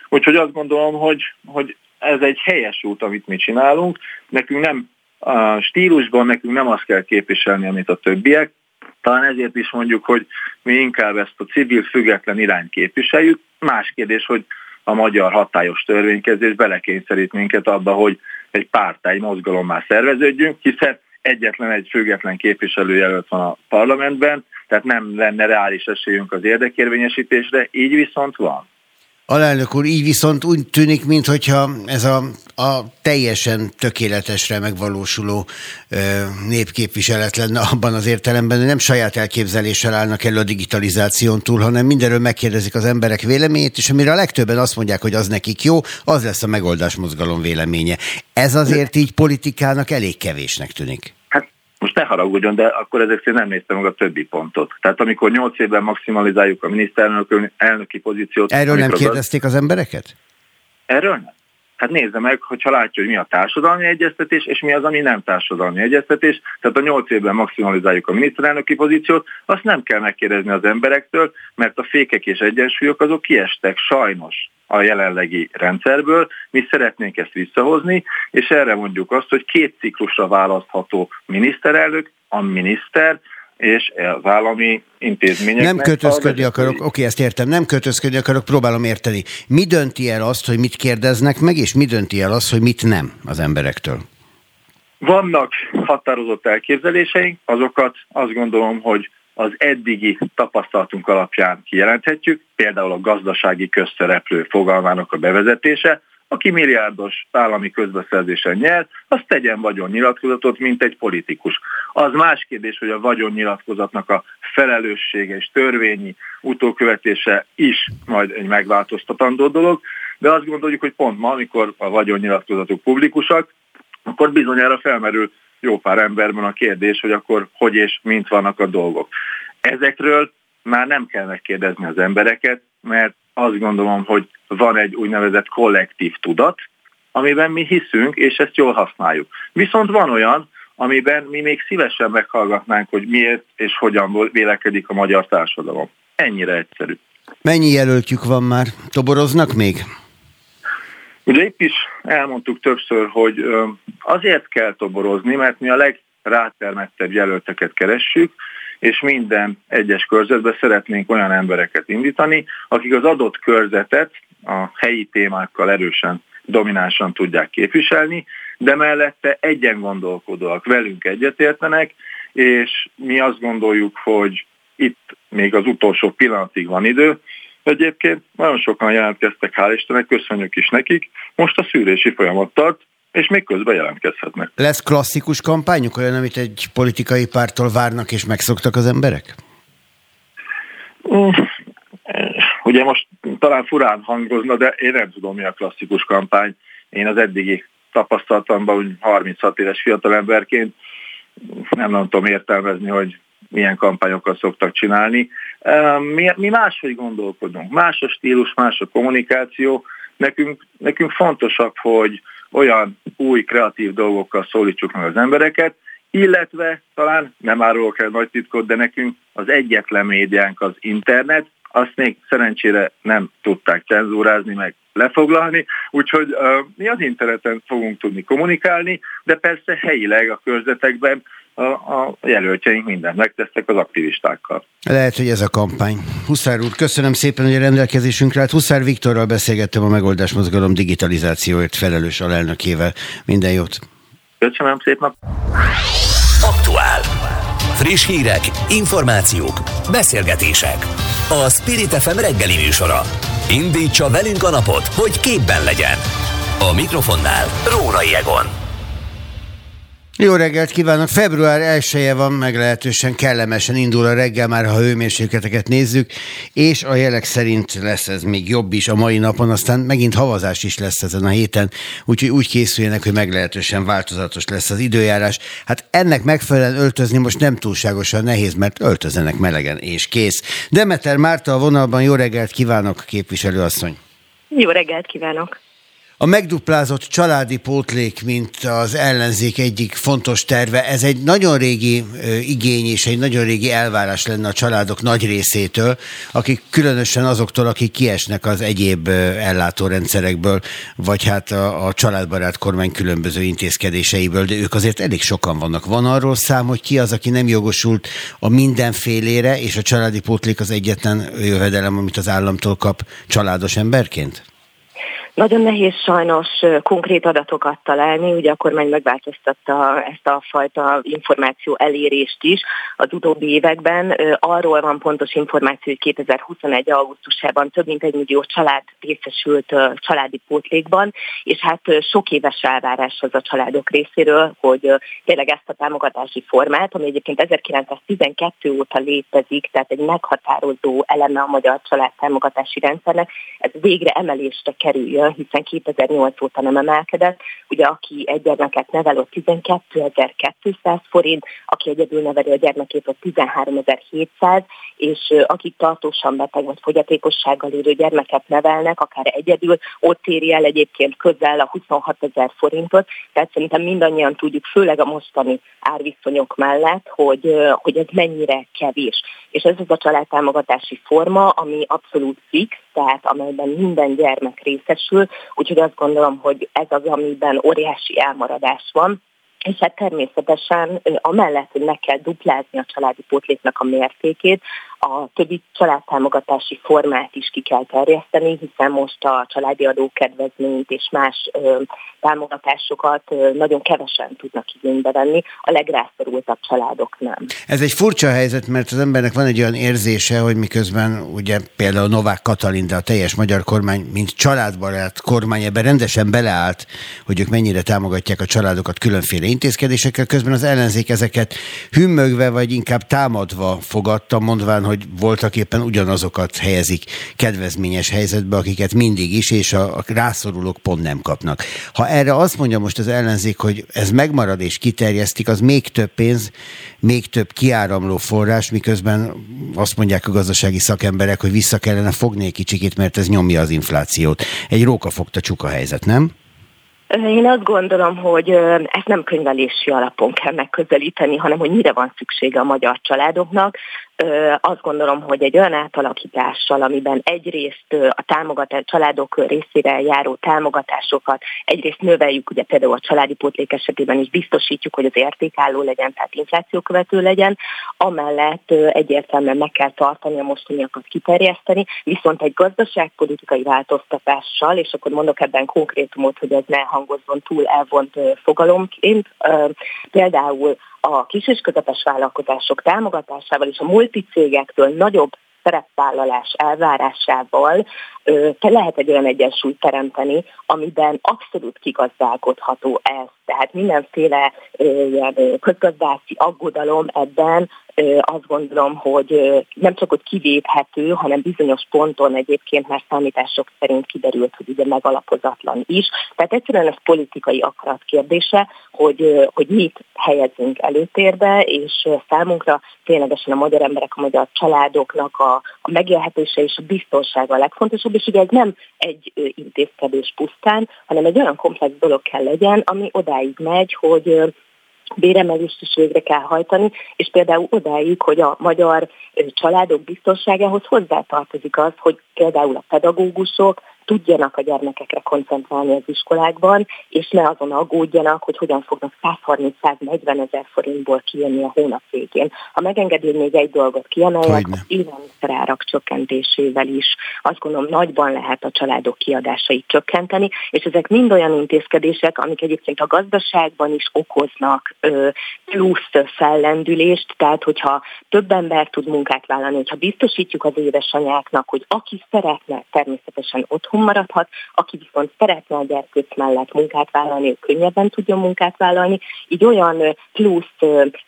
úgyhogy azt gondolom, hogy, hogy ez egy helyes út, amit mi csinálunk. Nekünk nem a stílusban nekünk nem azt kell képviselni, amit a többiek, talán ezért is mondjuk, hogy mi inkább ezt a civil független irányt képviseljük. Más kérdés, hogy a magyar hatályos törvénykezés belekényszerít minket abba, hogy egy párt, egy mozgalommá szerveződjünk, hiszen egyetlen egy független képviselőjelölt van a parlamentben, tehát nem lenne reális esélyünk az érdekérvényesítésre, így viszont van. Alelnök úr, így viszont úgy tűnik, mintha ez a, a teljesen tökéletesre megvalósuló ö, népképviselet lenne abban az értelemben, hogy nem saját elképzeléssel állnak elő a digitalizáción túl, hanem mindenről megkérdezik az emberek véleményét, és amire a legtöbben azt mondják, hogy az nekik jó, az lesz a megoldás mozgalom véleménye. Ez azért így politikának elég kevésnek tűnik. Most ne haragudjon, de akkor ezek szerint nem néztem meg a többi pontot. Tehát amikor nyolc évben maximalizáljuk a miniszterelnök elnöki pozíciót... Erről nem kérdezték az embereket? Erről nem. Hát nézze meg, hogyha látja, hogy mi a társadalmi egyeztetés, és mi az, ami nem társadalmi egyeztetés. Tehát a nyolc évben maximalizáljuk a miniszterelnöki pozíciót, azt nem kell megkérdezni az emberektől, mert a fékek és egyensúlyok azok kiestek sajnos a jelenlegi rendszerből. Mi szeretnénk ezt visszahozni, és erre mondjuk azt, hogy két ciklusra választható miniszterelnök, a miniszter, és az állami intézmények. Nem kötözködni akarok, oké, ezt értem, nem kötözködni akarok, próbálom érteni. Mi dönti el azt, hogy mit kérdeznek meg, és mi dönti el azt, hogy mit nem az emberektől? Vannak határozott elképzeléseink, azokat azt gondolom, hogy az eddigi tapasztalatunk alapján kijelenthetjük, például a gazdasági közszereplő fogalmának a bevezetése, aki milliárdos állami közbeszerzésen nyer, az tegyen vagyonnyilatkozatot, mint egy politikus. Az más kérdés, hogy a vagyonnyilatkozatnak a felelőssége és törvényi utókövetése is majd egy megváltoztatandó dolog, de azt gondoljuk, hogy pont ma, amikor a vagyonnyilatkozatok publikusak, akkor bizonyára felmerül jó pár emberben a kérdés, hogy akkor hogy és mint vannak a dolgok. Ezekről már nem kell megkérdezni az embereket, mert azt gondolom, hogy van egy úgynevezett kollektív tudat, amiben mi hiszünk, és ezt jól használjuk. Viszont van olyan, amiben mi még szívesen meghallgatnánk, hogy miért és hogyan vélekedik a magyar társadalom. Ennyire egyszerű. Mennyi jelöltjük van már? Toboroznak még? Ugye itt is elmondtuk többször, hogy azért kell toborozni, mert mi a legrátermettebb jelölteket keressük, és minden egyes körzetben szeretnénk olyan embereket indítani, akik az adott körzetet a helyi témákkal erősen, dominánsan tudják képviselni, de mellette egyen gondolkodóak, velünk egyetértenek, és mi azt gondoljuk, hogy itt még az utolsó pillanatig van idő. Egyébként nagyon sokan jelentkeztek, hál' Istennek, köszönjük is nekik. Most a szűrési folyamat tart, és még közben jelentkezhetnek. Lesz klasszikus kampányuk, olyan, amit egy politikai pártól várnak és megszoktak az emberek? Ugye most talán furán hangozna, de én nem tudom, mi a klasszikus kampány. Én az eddigi tapasztalatomban, hogy 36 éves fiatalemberként nem, nem tudom értelmezni, hogy milyen kampányokat szoktak csinálni. Mi, mi máshogy gondolkodunk. Más a stílus, más a kommunikáció. Nekünk, nekünk fontosabb, hogy olyan új kreatív dolgokkal szólítsuk meg az embereket, illetve talán nem árulok el nagy titkot, de nekünk az egyetlen médiánk az internet, azt még szerencsére nem tudták cenzúrázni, meg lefoglalni, úgyhogy uh, mi az interneten fogunk tudni kommunikálni, de persze helyileg a körzetekben a, a jelöltjeink mindent megtesztek az aktivistákkal. Lehet, hogy ez a kampány. Huszár úr, köszönöm szépen, hogy a rendelkezésünkre állt. Huszár Viktorral beszélgettem a Megoldás Mozgalom digitalizációért felelős alelnökével. Minden jót! Köszönöm szépen! Aktuál. Friss hírek, információk, beszélgetések. A Spirit FM reggeli műsora. Indítsa velünk a napot, hogy képben legyen. A mikrofonnál Rórai Egon. Jó reggelt kívánok! Február 1 van, meglehetősen kellemesen indul a reggel, már ha hőmérsékleteket nézzük, és a jelek szerint lesz ez még jobb is a mai napon, aztán megint havazás is lesz ezen a héten, úgyhogy úgy készüljenek, hogy meglehetősen változatos lesz az időjárás. Hát ennek megfelelően öltözni most nem túlságosan nehéz, mert öltözenek melegen, és kész. Demeter Márta a vonalban, jó reggelt kívánok, képviselőasszony! Jó reggelt kívánok! A megduplázott családi pótlék, mint az ellenzék egyik fontos terve, ez egy nagyon régi igény és egy nagyon régi elvárás lenne a családok nagy részétől, akik különösen azoktól, akik kiesnek az egyéb ellátórendszerekből, vagy hát a, a családbarát kormány különböző intézkedéseiből, de ők azért elég sokan vannak. Van arról szám, hogy ki az, aki nem jogosult a mindenfélére, és a családi pótlék az egyetlen jövedelem, amit az államtól kap családos emberként? Nagyon nehéz sajnos konkrét adatokat találni, ugye a kormány megváltoztatta ezt a fajta információ elérést is az utóbbi években. Arról van pontos információ, hogy 2021. augusztusában több mint egy millió család részesült családi pótlékban, és hát sok éves elvárás az a családok részéről, hogy tényleg ezt a támogatási formát, ami egyébként 1912 óta létezik, tehát egy meghatározó eleme a magyar családtámogatási rendszernek, ez végre emelésre kerüljön hiszen 2008 óta nem emelkedett. Ugye aki egy gyermeket nevel, ott 12.200 forint, aki egyedül neveli a gyermekét, ott 13.700, és akik tartósan beteg vagy fogyatékossággal élő gyermeket nevelnek, akár egyedül, ott éri el egyébként közel a 26 ezer forintot, tehát szerintem mindannyian tudjuk, főleg a mostani árviszonyok mellett, hogy, hogy ez mennyire kevés. És ez az a családtámogatási forma, ami abszolút fix, tehát amelyben minden gyermek részesül, úgyhogy azt gondolom, hogy ez az, amiben óriási elmaradás van. És hát természetesen amellett, hogy meg kell duplázni a családi pótléknak a mértékét, a többi családtámogatási formát is ki kell terjeszteni, hiszen most a családi adókedvezményt és más ö, támogatásokat ö, nagyon kevesen tudnak igénybe venni, a legrászorultabb családok nem. Ez egy furcsa helyzet, mert az embernek van egy olyan érzése, hogy miközben ugye például Novák Katalin, de a teljes magyar kormány, mint családbarát kormány ebben rendesen beleállt, hogy ők mennyire támogatják a családokat különféle intézkedésekkel, közben az ellenzék ezeket hümmögve vagy inkább támadva fogadta, mondván, hogy voltak éppen ugyanazokat helyezik kedvezményes helyzetbe, akiket mindig is, és a, a rászorulók pont nem kapnak. Ha erre azt mondja most az ellenzék, hogy ez megmarad és kiterjesztik, az még több pénz, még több kiáramló forrás, miközben azt mondják a gazdasági szakemberek, hogy vissza kellene fogni egy kicsikét, mert ez nyomja az inflációt. Egy rókafogta csuka helyzet, nem? Én azt gondolom, hogy ezt nem könyvelési alapon kell megközelíteni, hanem hogy mire van szüksége a magyar családoknak azt gondolom, hogy egy olyan átalakítással, amiben egyrészt a támogatás, családok részére járó támogatásokat egyrészt növeljük, ugye például a családi pótlék esetében is biztosítjuk, hogy az értékálló legyen, tehát inflációkövető legyen, amellett egyértelműen meg kell tartani a mostaniakat kiterjeszteni, viszont egy gazdaságpolitikai változtatással, és akkor mondok ebben konkrétumot, hogy ez ne hangozzon túl elvont fogalomként, például a kis és közepes vállalkozások támogatásával és a multicégektől nagyobb szerepvállalás elvárásával te lehet egy olyan egyensúlyt teremteni, amiben abszolút kigazdálkodható ez. Tehát mindenféle ilyen közgazdászi aggodalom ebben azt gondolom, hogy nem csak hogy kivéthető, hanem bizonyos ponton egyébként már számítások szerint kiderült, hogy ugye megalapozatlan is. Tehát egyszerűen ez politikai akarat kérdése, hogy, hogy mit helyezünk előtérbe, és számunkra ténylegesen a magyar emberek, a magyar családoknak a, a megélhetése és a biztonsága a legfontosabb, és ugye ez nem egy intézkedés pusztán, hanem egy olyan komplex dolog kell legyen, ami odáig megy, hogy béremelést is végre kell hajtani, és például odáig, hogy a magyar családok biztonságához hozzátartozik az, hogy például a pedagógusok, tudjanak a gyermekekre koncentrálni az iskolákban, és ne azon aggódjanak, hogy hogyan fognak 130-140 ezer forintból kijönni a hónap végén. Ha megengedi, még egy dolgot kiemeljek, az élelmiszerárak csökkentésével is. Azt gondolom nagyban lehet a családok kiadásait csökkenteni, és ezek mind olyan intézkedések, amik egyébként a gazdaságban is okoznak plusz fellendülést, tehát hogyha több ember tud munkát vállalni, hogyha biztosítjuk az édesanyáknak, hogy aki szeretne, természetesen otthon maradhat, aki viszont szeretne a gyerkőc mellett munkát vállalni, könnyebben tudjon munkát vállalni, így olyan plusz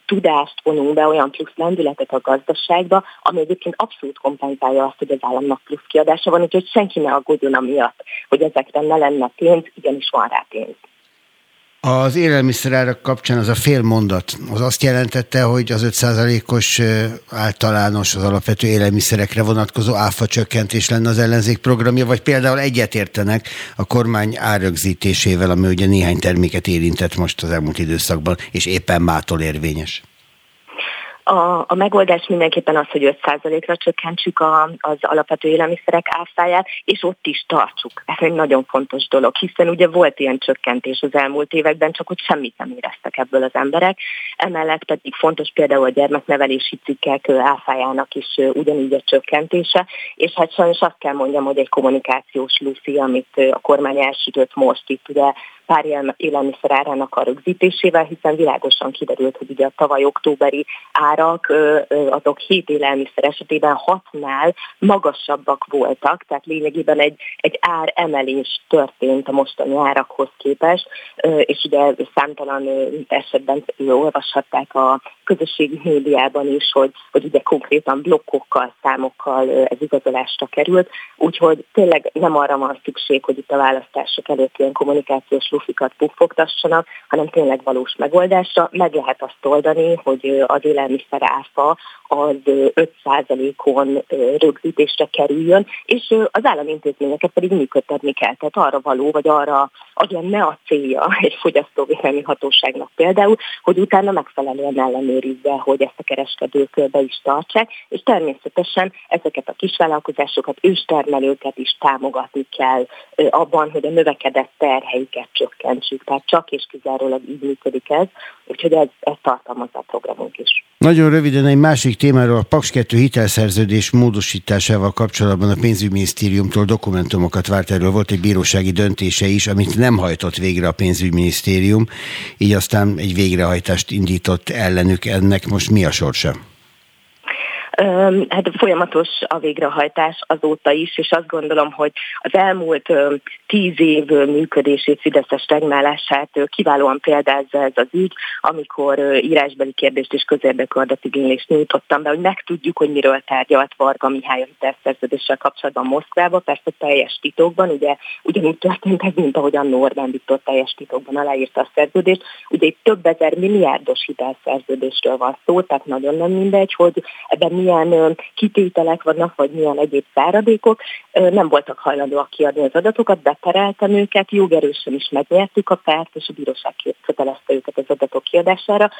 tudást vonunk be, olyan plusz lendületet a gazdaságba, ami egyébként abszolút kompenzálja azt, hogy az államnak plusz kiadása van, úgyhogy senki ne aggódjon amiatt, hogy ezekre ne lenne pénz, igenis van rá pénz. Az élelmiszerárak kapcsán az a fél mondat, az azt jelentette, hogy az 5%-os általános, az alapvető élelmiszerekre vonatkozó áfa csökkentés lenne az ellenzék programja, vagy például egyetértenek a kormány árögzítésével, ami ugye néhány terméket érintett most az elmúlt időszakban, és éppen mától érvényes. A, a megoldás mindenképpen az, hogy 5%-ra csökkentsük a, az alapvető élelmiszerek áfáját, és ott is tartsuk. Ez egy nagyon fontos dolog, hiszen ugye volt ilyen csökkentés az elmúlt években, csak hogy semmit nem éreztek ebből az emberek. Emellett pedig fontos például a gyermeknevelési cikkek áfájának is ugyanígy a csökkentése, és hát sajnos azt kell mondjam, hogy egy kommunikációs lufi, amit a kormány elsütött most itt, ugye pár élelmiszer árának a rögzítésével, hiszen világosan kiderült, hogy ugye a tavaly októberi árak azok hét élelmiszer esetében hatnál magasabbak voltak, tehát lényegében egy, egy ár emelés történt a mostani árakhoz képest, és ugye számtalan esetben olvashatták a közösségi médiában is, hogy, hogy ugye konkrétan blokkokkal, számokkal ez igazolásra került, úgyhogy tényleg nem arra van szükség, hogy itt a választások előtt ilyen kommunikációs lufikat puffogtassanak, hanem tényleg valós megoldásra. Meg lehet azt oldani, hogy az élelmiszer áfa az 5%-on rögzítésre kerüljön, és az állami intézményeket pedig működtetni kell. Tehát arra való, vagy arra az lenne a célja egy fogyasztóvédelmi hatóságnak például, hogy utána megfelelően ellenőrizze, hogy ezt a kereskedők be is tartsák, és természetesen ezeket a kisvállalkozásokat, őstermelőket is támogatni kell abban, hogy a növekedett terheiket csökkentsük. Tehát csak és kizárólag így működik ez, úgyhogy ez, ez tartalmazza a programunk is. Nagyon röviden egy másik témáról, a Paks 2 hitelszerződés módosításával kapcsolatban a pénzügyminisztériumtól dokumentumokat várt. Erről volt egy bírósági döntése is, amit nem hajtott végre a pénzügyminisztérium, így aztán egy végrehajtást indított ellenük. Ennek most mi a sorsa? Hát folyamatos a végrehajtás azóta is, és azt gondolom, hogy az elmúlt tíz év működését, Fideszes regnálását kiválóan példázza ez az ügy, amikor írásbeli kérdést és közérdekű adatigénylést nyújtottam be, hogy megtudjuk, hogy miről tárgyalt Varga Mihály a hitelszerződéssel kapcsolatban Moszkvába, persze teljes titokban, ugye ugyanúgy történt ez, mint ahogy a Orbán Viktor teljes titokban aláírta a szerződést. Ugye itt több ezer milliárdos hitelszerződésről van szó, tehát nagyon nem mindegy, hogy ebben milyen kitételek vannak, vagy milyen egyéb száradékok. Nem voltak hajlandóak kiadni az adatokat, bepereltem őket, jogerősen is megnyertük a pert, és a bíróság kötelezte őket az adatok kiadására.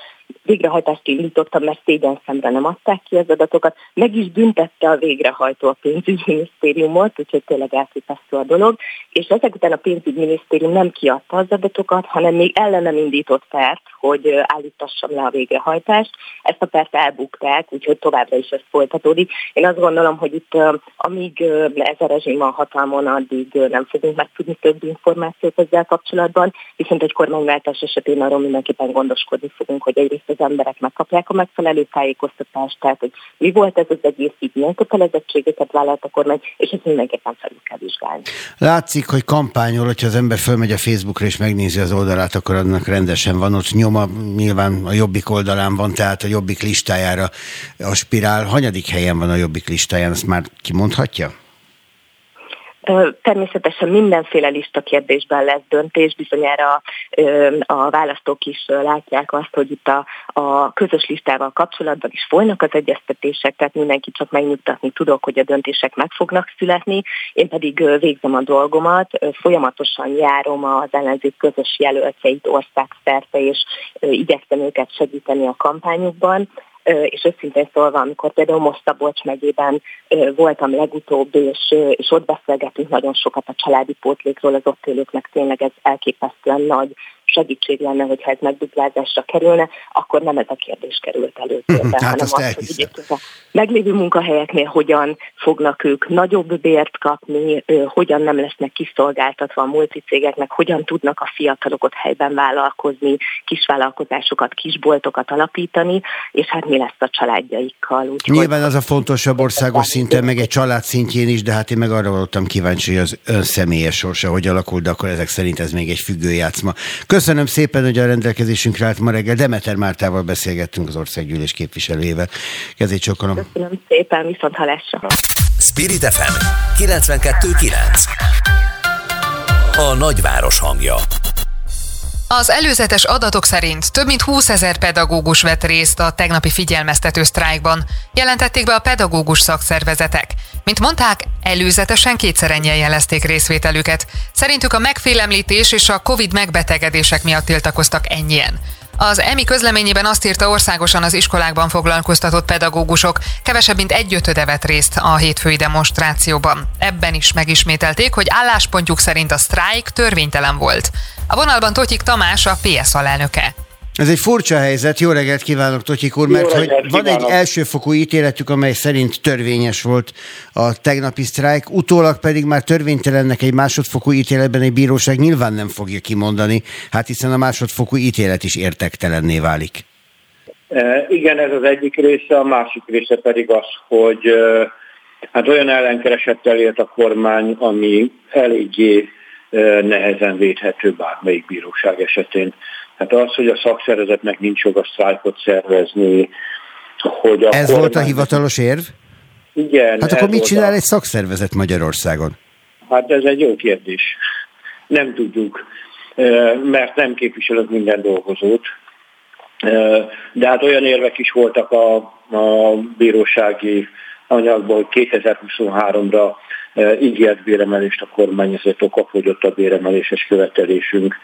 Végrehajtást indítottam, mert szégyen szemre nem adták ki az adatokat. Meg is büntette a végrehajtó a pénzügyminisztériumot, úgyhogy tényleg elképesztő a dolog. És ezek után a pénzügyminisztérium nem kiadta az adatokat, hanem még ellenem indított pert, hogy állítassam le a végrehajtást. Ezt a pert elbukták, úgyhogy továbbra is ez folytatódik. Én azt gondolom, hogy itt amíg ez a rezsim a hatalmon, addig nem fogunk megtudni több információt ezzel kapcsolatban, viszont egy kormányváltás esetén arról mindenképpen gondoskodni fogunk, hogy egyrészt az emberek megkapják a megfelelő tájékoztatást, tehát hogy mi volt ez az egész, így milyen kötelezettségeket vállalt a kormány, és ezt mindenképpen felül kell vizsgálni. Látszik, hogy kampányol, hogyha az ember fölmegy a Facebookra és megnézi az oldalát, akkor annak rendesen van ott nyoma, nyilván a jobbik oldalán van, tehát a jobbik listájára aspirál. Hanyadik helyen van a jobbik listáján, ezt már kimondhatja? Természetesen mindenféle lista kérdésben lesz döntés, bizonyára a választók is látják azt, hogy itt a, a közös listával kapcsolatban is folynak az egyeztetések, tehát mindenki csak megnyugtatni tudok, hogy a döntések meg fognak születni. Én pedig végzem a dolgomat, folyamatosan járom az ellenzék közös jelöltjeit országszerte, és igyekszem őket segíteni a kampányukban és őszintén szólva, amikor például most Szabolcs megyében voltam legutóbb, és, és ott beszélgetünk nagyon sokat a családi pótlékról, az ott élőknek tényleg ez elképesztően nagy segítség lenne, hogyha ez megduplázásra kerülne, akkor nem ez a kérdés került előtérbe, hát hanem az, hogy a meglévő munkahelyeknél hogyan fognak ők nagyobb bért kapni, hogyan nem lesznek kiszolgáltatva a multicégeknek, hogyan tudnak a fiatalok ott helyben vállalkozni, kisvállalkozásokat, kisboltokat alapítani, és hát mi lesz a családjaikkal. Úgy Nyilván az a fontosabb országos szinten, meg egy család szintjén is, de hát én meg arra voltam kíváncsi, hogy az ön személyes sorsa hogy alakul, de akkor ezek szerint ez még egy függőjátszma. Köszönöm szépen, hogy a rendelkezésünkre állt ma reggel. Demeter Mártával beszélgettünk az országgyűlés képviselőjével. Kezét csokolom. Köszönöm szépen, viszont halásra. Spirit FM 92.9 A nagyváros hangja az előzetes adatok szerint több mint 20 ezer pedagógus vett részt a tegnapi figyelmeztető sztrájkban, jelentették be a pedagógus szakszervezetek. Mint mondták, előzetesen kétszer ennyien jelezték részvételüket. Szerintük a megfélemlítés és a Covid megbetegedések miatt tiltakoztak ennyien. Az EMI közleményében azt írta országosan az iskolákban foglalkoztatott pedagógusok, kevesebb mint egy ötöde vett részt a hétfői demonstrációban. Ebben is megismételték, hogy álláspontjuk szerint a sztrájk törvénytelen volt. A vonalban Totyik Tamás, a PS alelnöke. Ez egy furcsa helyzet. Jó reggelt kívánok, Totyik úr, mert hogy van egy elsőfokú ítéletük, amely szerint törvényes volt a tegnapi sztrájk, utólag pedig már törvénytelennek egy másodfokú ítéletben egy bíróság nyilván nem fogja kimondani, hát hiszen a másodfokú ítélet is értektelenné válik. E, igen, ez az egyik része, a másik része pedig az, hogy e, hát olyan ellenkeresettel élt a kormány, ami eléggé e, nehezen védhető bármelyik bíróság esetén. Hát az, hogy a szakszervezetnek nincs joga sztrájkot szervezni, hogy a Ez kormány... volt a hivatalos érv? Igen. Hát akkor mit csinál a... egy szakszervezet Magyarországon? Hát ez egy jó kérdés. Nem tudjuk, mert nem képviselök minden dolgozót. De hát olyan érvek is voltak a, a bírósági anyagból 2023-ra ígért béremelést a kormány, ezért okafogyott a béremeléses követelésünk.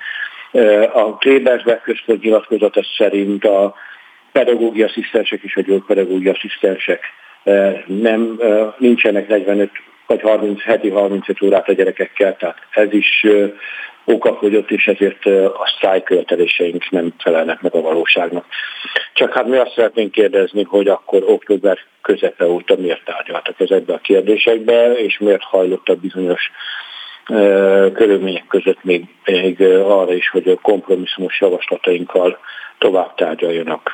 A Klebersberg központ nyilatkozata szerint a pedagógiai asszisztensek és a gyógypedagógiai asszisztensek nem, nincsenek 45 vagy 30, heti 35 órát a gyerekekkel, tehát ez is okafogyott, és ezért a sztrájköveteléseink nem felelnek meg a valóságnak. Csak hát mi azt szeretnénk kérdezni, hogy akkor október közepe óta miért tárgyaltak ezekbe a kérdésekbe, és miért hajlott a bizonyos körülmények között még, még arra is, hogy a kompromisszumos javaslatainkkal tovább tárgyaljanak.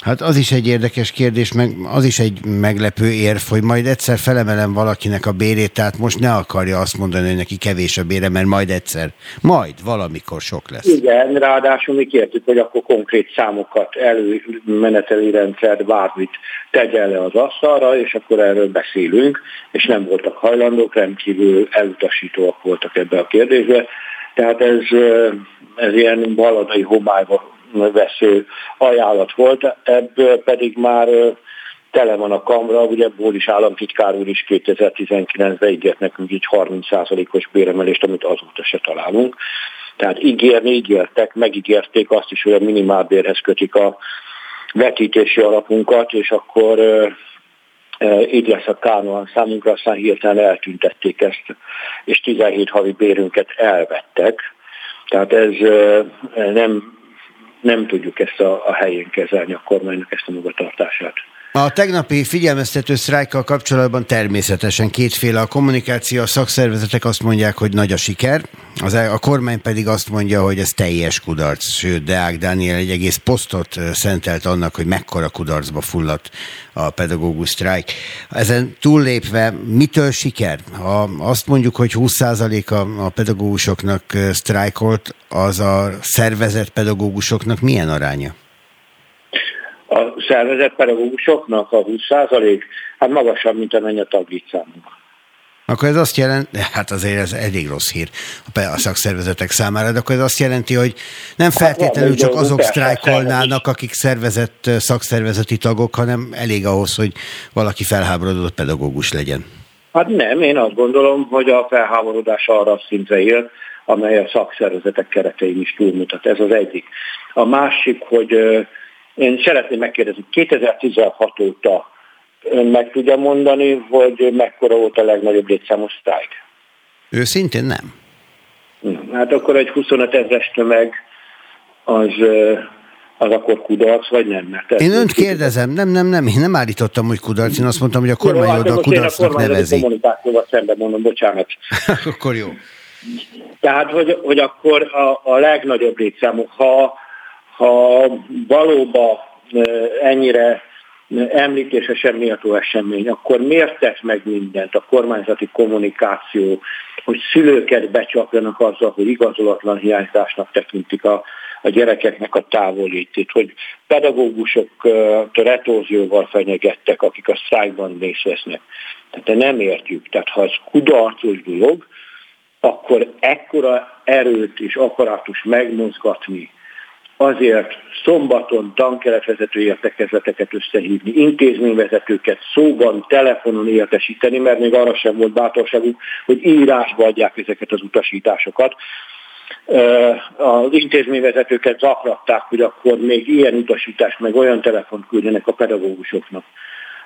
Hát az is egy érdekes kérdés, meg az is egy meglepő érv, hogy majd egyszer felemelem valakinek a bérét, tehát most ne akarja azt mondani, hogy neki kevés a bére, mert majd egyszer, majd valamikor sok lesz. Igen, ráadásul mi kértük, hogy akkor konkrét számokat, előmeneteli rendszert, bármit tegyen le az asztalra, és akkor erről beszélünk, és nem voltak hajlandók, rendkívül elutasítóak voltak ebbe a kérdésbe. Tehát ez, ez ilyen baladai homályba vesző ajánlat volt, ebből pedig már tele van a kamra, ugye Bólis államtitkár úr is 2019-ben ígért nekünk így 30%-os béremelést, amit azóta se találunk. Tehát ígérni ígértek, megígérték azt is, hogy a minimálbérhez kötik a vetítési alapunkat, és akkor így lesz a kánoan számunkra, aztán hirtelen eltüntették ezt, és 17 havi bérünket elvettek. Tehát ez nem nem tudjuk ezt a, a helyén kezelni a kormánynak ezt a magatartását. A tegnapi figyelmeztető sztrájkkal kapcsolatban természetesen kétféle a kommunikáció. A szakszervezetek azt mondják, hogy nagy a siker, az, e- a kormány pedig azt mondja, hogy ez teljes kudarc. Sőt, Deák Dániel egy egész posztot szentelt annak, hogy mekkora kudarcba fulladt a pedagógus sztrájk. Ezen túllépve, mitől siker? Ha azt mondjuk, hogy 20% a, a pedagógusoknak sztrájkolt, az a szervezett pedagógusoknak milyen aránya? A szervezett pedagógusoknak a 20% hát magasabb, mint amennyi a taglétszámunk. Akkor ez azt jelenti, hát azért ez elég rossz hír a szakszervezetek számára, de akkor ez azt jelenti, hogy nem hát feltétlenül csak azok sztrájkolnának, akik szervezett szakszervezeti tagok, hanem elég ahhoz, hogy valaki felháborodott pedagógus legyen. Hát nem, én azt gondolom, hogy a felháborodás arra a szintre él, amely a szakszervezetek keretein is túlmutat. Ez az egyik. A másik, hogy én szeretném megkérdezni, 2016 óta ön meg tudja mondani, hogy mekkora volt a legnagyobb létszámú sztrájk? Őszintén nem. Hát akkor egy 25 ezres tömeg az, az akkor kudarc, vagy nem? Mert én önt kérdezem, nem, nem, nem, én nem állítottam, hogy kudarc, én azt mondtam, hogy a kormány oda a kudarcnak nevezi. Én a kommunikációval szemben mondom, bocsánat. akkor jó. Tehát, hogy, hogy akkor a, a legnagyobb létszámú, ha, ha valóban ennyire említése méltó esemény, akkor miért tesz meg mindent a kormányzati kommunikáció, hogy szülőket becsapjanak azzal, hogy igazolatlan hiányzásnak tekintik a, a gyerekeknek a távolítét, hogy pedagógusok retorzióval fenyegettek, akik a sztrájkban részt vesznek. Tehát nem értjük. Tehát ha ez kudarcos dolog, akkor ekkora erőt és apparátus megmozgatni, azért szombaton tankeretvezető értekezleteket összehívni, intézményvezetőket szóban, telefonon értesíteni, mert még arra sem volt bátorságuk, hogy írásba adják ezeket az utasításokat. Az intézményvezetőket zaklatták, hogy akkor még ilyen utasítást, meg olyan telefont küldjenek a pedagógusoknak.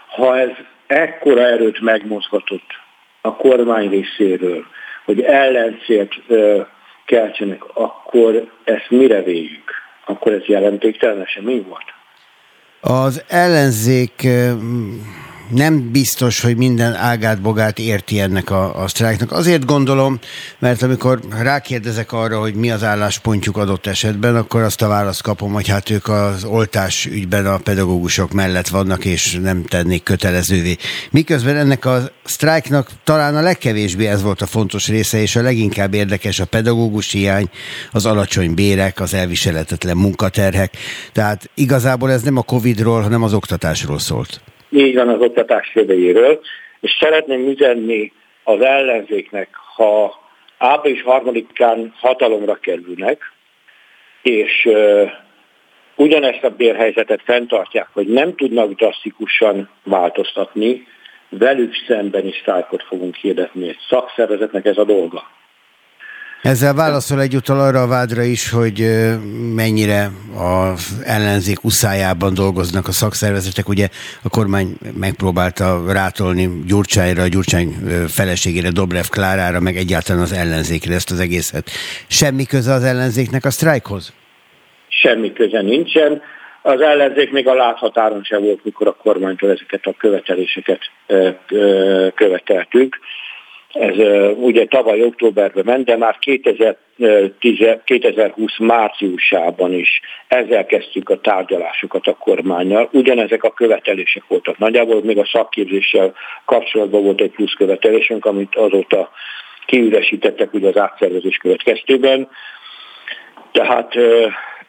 Ha ez ekkora erőt megmozgatott a kormány részéről, hogy ellenszélt keltsenek, akkor ezt mire véljük? Akkor ez jelentéktelen esemény volt? Az ellenzék nem biztos, hogy minden ágát bogát érti ennek a, a sztrájknak. Azért gondolom, mert amikor rákérdezek arra, hogy mi az álláspontjuk adott esetben, akkor azt a választ kapom, hogy hát ők az oltás ügyben a pedagógusok mellett vannak, és nem tennék kötelezővé. Miközben ennek a sztrájknak talán a legkevésbé ez volt a fontos része, és a leginkább érdekes a pedagógus hiány, az alacsony bérek, az elviselhetetlen munkaterhek. Tehát igazából ez nem a Covid-ról, hanem az oktatásról szólt így van az oktatás jövőjéről, és szeretném üzenni az ellenzéknek, ha április harmadikán hatalomra kerülnek, és uh, ugyanezt a bérhelyzetet fenntartják, hogy nem tudnak drasztikusan változtatni, velük szemben is sztrájkot fogunk hirdetni. Egy szakszervezetnek ez a dolga. Ezzel válaszol egyúttal arra a vádra is, hogy mennyire az ellenzék uszájában dolgoznak a szakszervezetek. Ugye a kormány megpróbálta rátolni Gyurcsányra, Gyurcsány feleségére, Dobrev Klárára, meg egyáltalán az ellenzékre ezt az egészet. Semmi köze az ellenzéknek a sztrájkhoz? Semmi köze nincsen. Az ellenzék még a láthatáron sem volt, mikor a kormánytól ezeket a követeléseket követeltük ez ugye tavaly októberben ment, de már 2010, 2020 márciusában is ezzel kezdtük a tárgyalásokat a kormányjal. Ugyanezek a követelések voltak. Nagyjából még a szakképzéssel kapcsolatban volt egy plusz követelésünk, amit azóta kiüresítettek ugye az átszervezés következtében. Tehát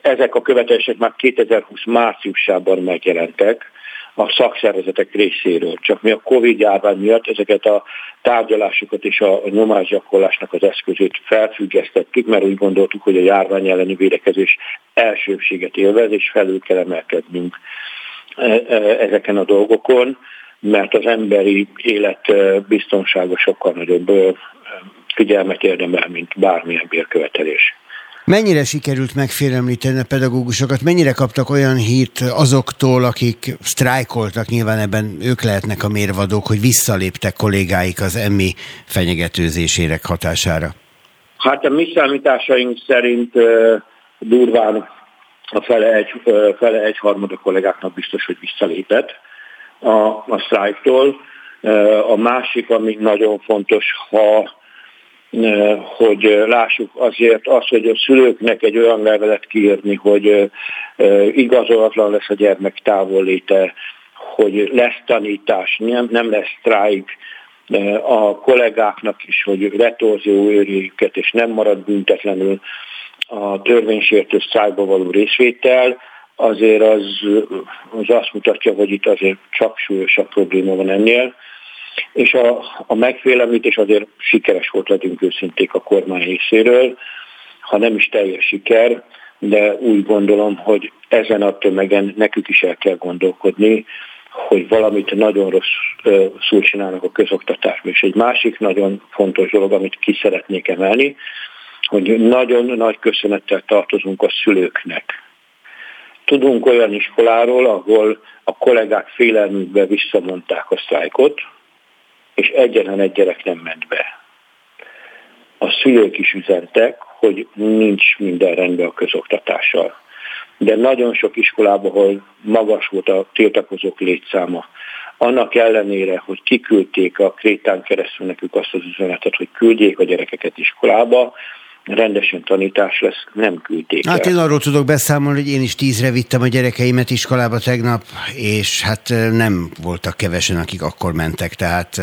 ezek a követelések már 2020 márciusában megjelentek a szakszervezetek részéről. Csak mi a Covid járvány miatt ezeket a tárgyalásokat és a nyomásgyakorlásnak az eszközét felfüggesztettük, mert úgy gondoltuk, hogy a járvány elleni védekezés elsőbséget élvez, és felül kell emelkednünk e, e, ezeken a dolgokon, mert az emberi élet e, biztonsága sokkal nagyobb figyelmet érdemel, mint bármilyen bérkövetelés. Mennyire sikerült megfélemlíteni a pedagógusokat? Mennyire kaptak olyan hírt azoktól, akik sztrájkoltak, nyilván ebben ők lehetnek a mérvadók, hogy visszaléptek kollégáik az emmi fenyegetőzésérek hatására? Hát a mi számításaink szerint durván a fele egy, fele egy harmada kollégáknak biztos, hogy visszalépett a, a sztrájktól. A másik, ami nagyon fontos, ha hogy lássuk azért azt, hogy a szülőknek egy olyan levelet kiírni, hogy igazolatlan lesz a gyermek távolléte, hogy lesz tanítás, nem, nem lesz sztrájk, a kollégáknak is, hogy retorzió őrjéket, és nem marad büntetlenül a törvénysértő sztrájkba való részvétel, azért az, az azt mutatja, hogy itt azért csak súlyosabb probléma van ennél. És a, a megfélemlítés azért sikeres volt, legyünk őszinték a kormány részéről, ha nem is teljes siker, de úgy gondolom, hogy ezen a tömegen nekük is el kell gondolkodni, hogy valamit nagyon rossz szó csinálnak a közoktatásban. És egy másik nagyon fontos dolog, amit ki szeretnék emelni, hogy nagyon nagy köszönettel tartozunk a szülőknek. Tudunk olyan iskoláról, ahol a kollégák félelmükbe visszamondták a sztrájkot, és egyetlen egy gyerek nem ment be. A szülők is üzentek, hogy nincs minden rendben a közoktatással. De nagyon sok iskolában, ahol magas volt a tiltakozók létszáma, annak ellenére, hogy kiküldték a Krétán keresztül nekük azt az üzenetet, hogy küldjék a gyerekeket iskolába, rendesen tanítás lesz, nem küldték Hát én arról tudok beszámolni, hogy én is tízre vittem a gyerekeimet iskolába tegnap, és hát nem voltak kevesen, akik akkor mentek, tehát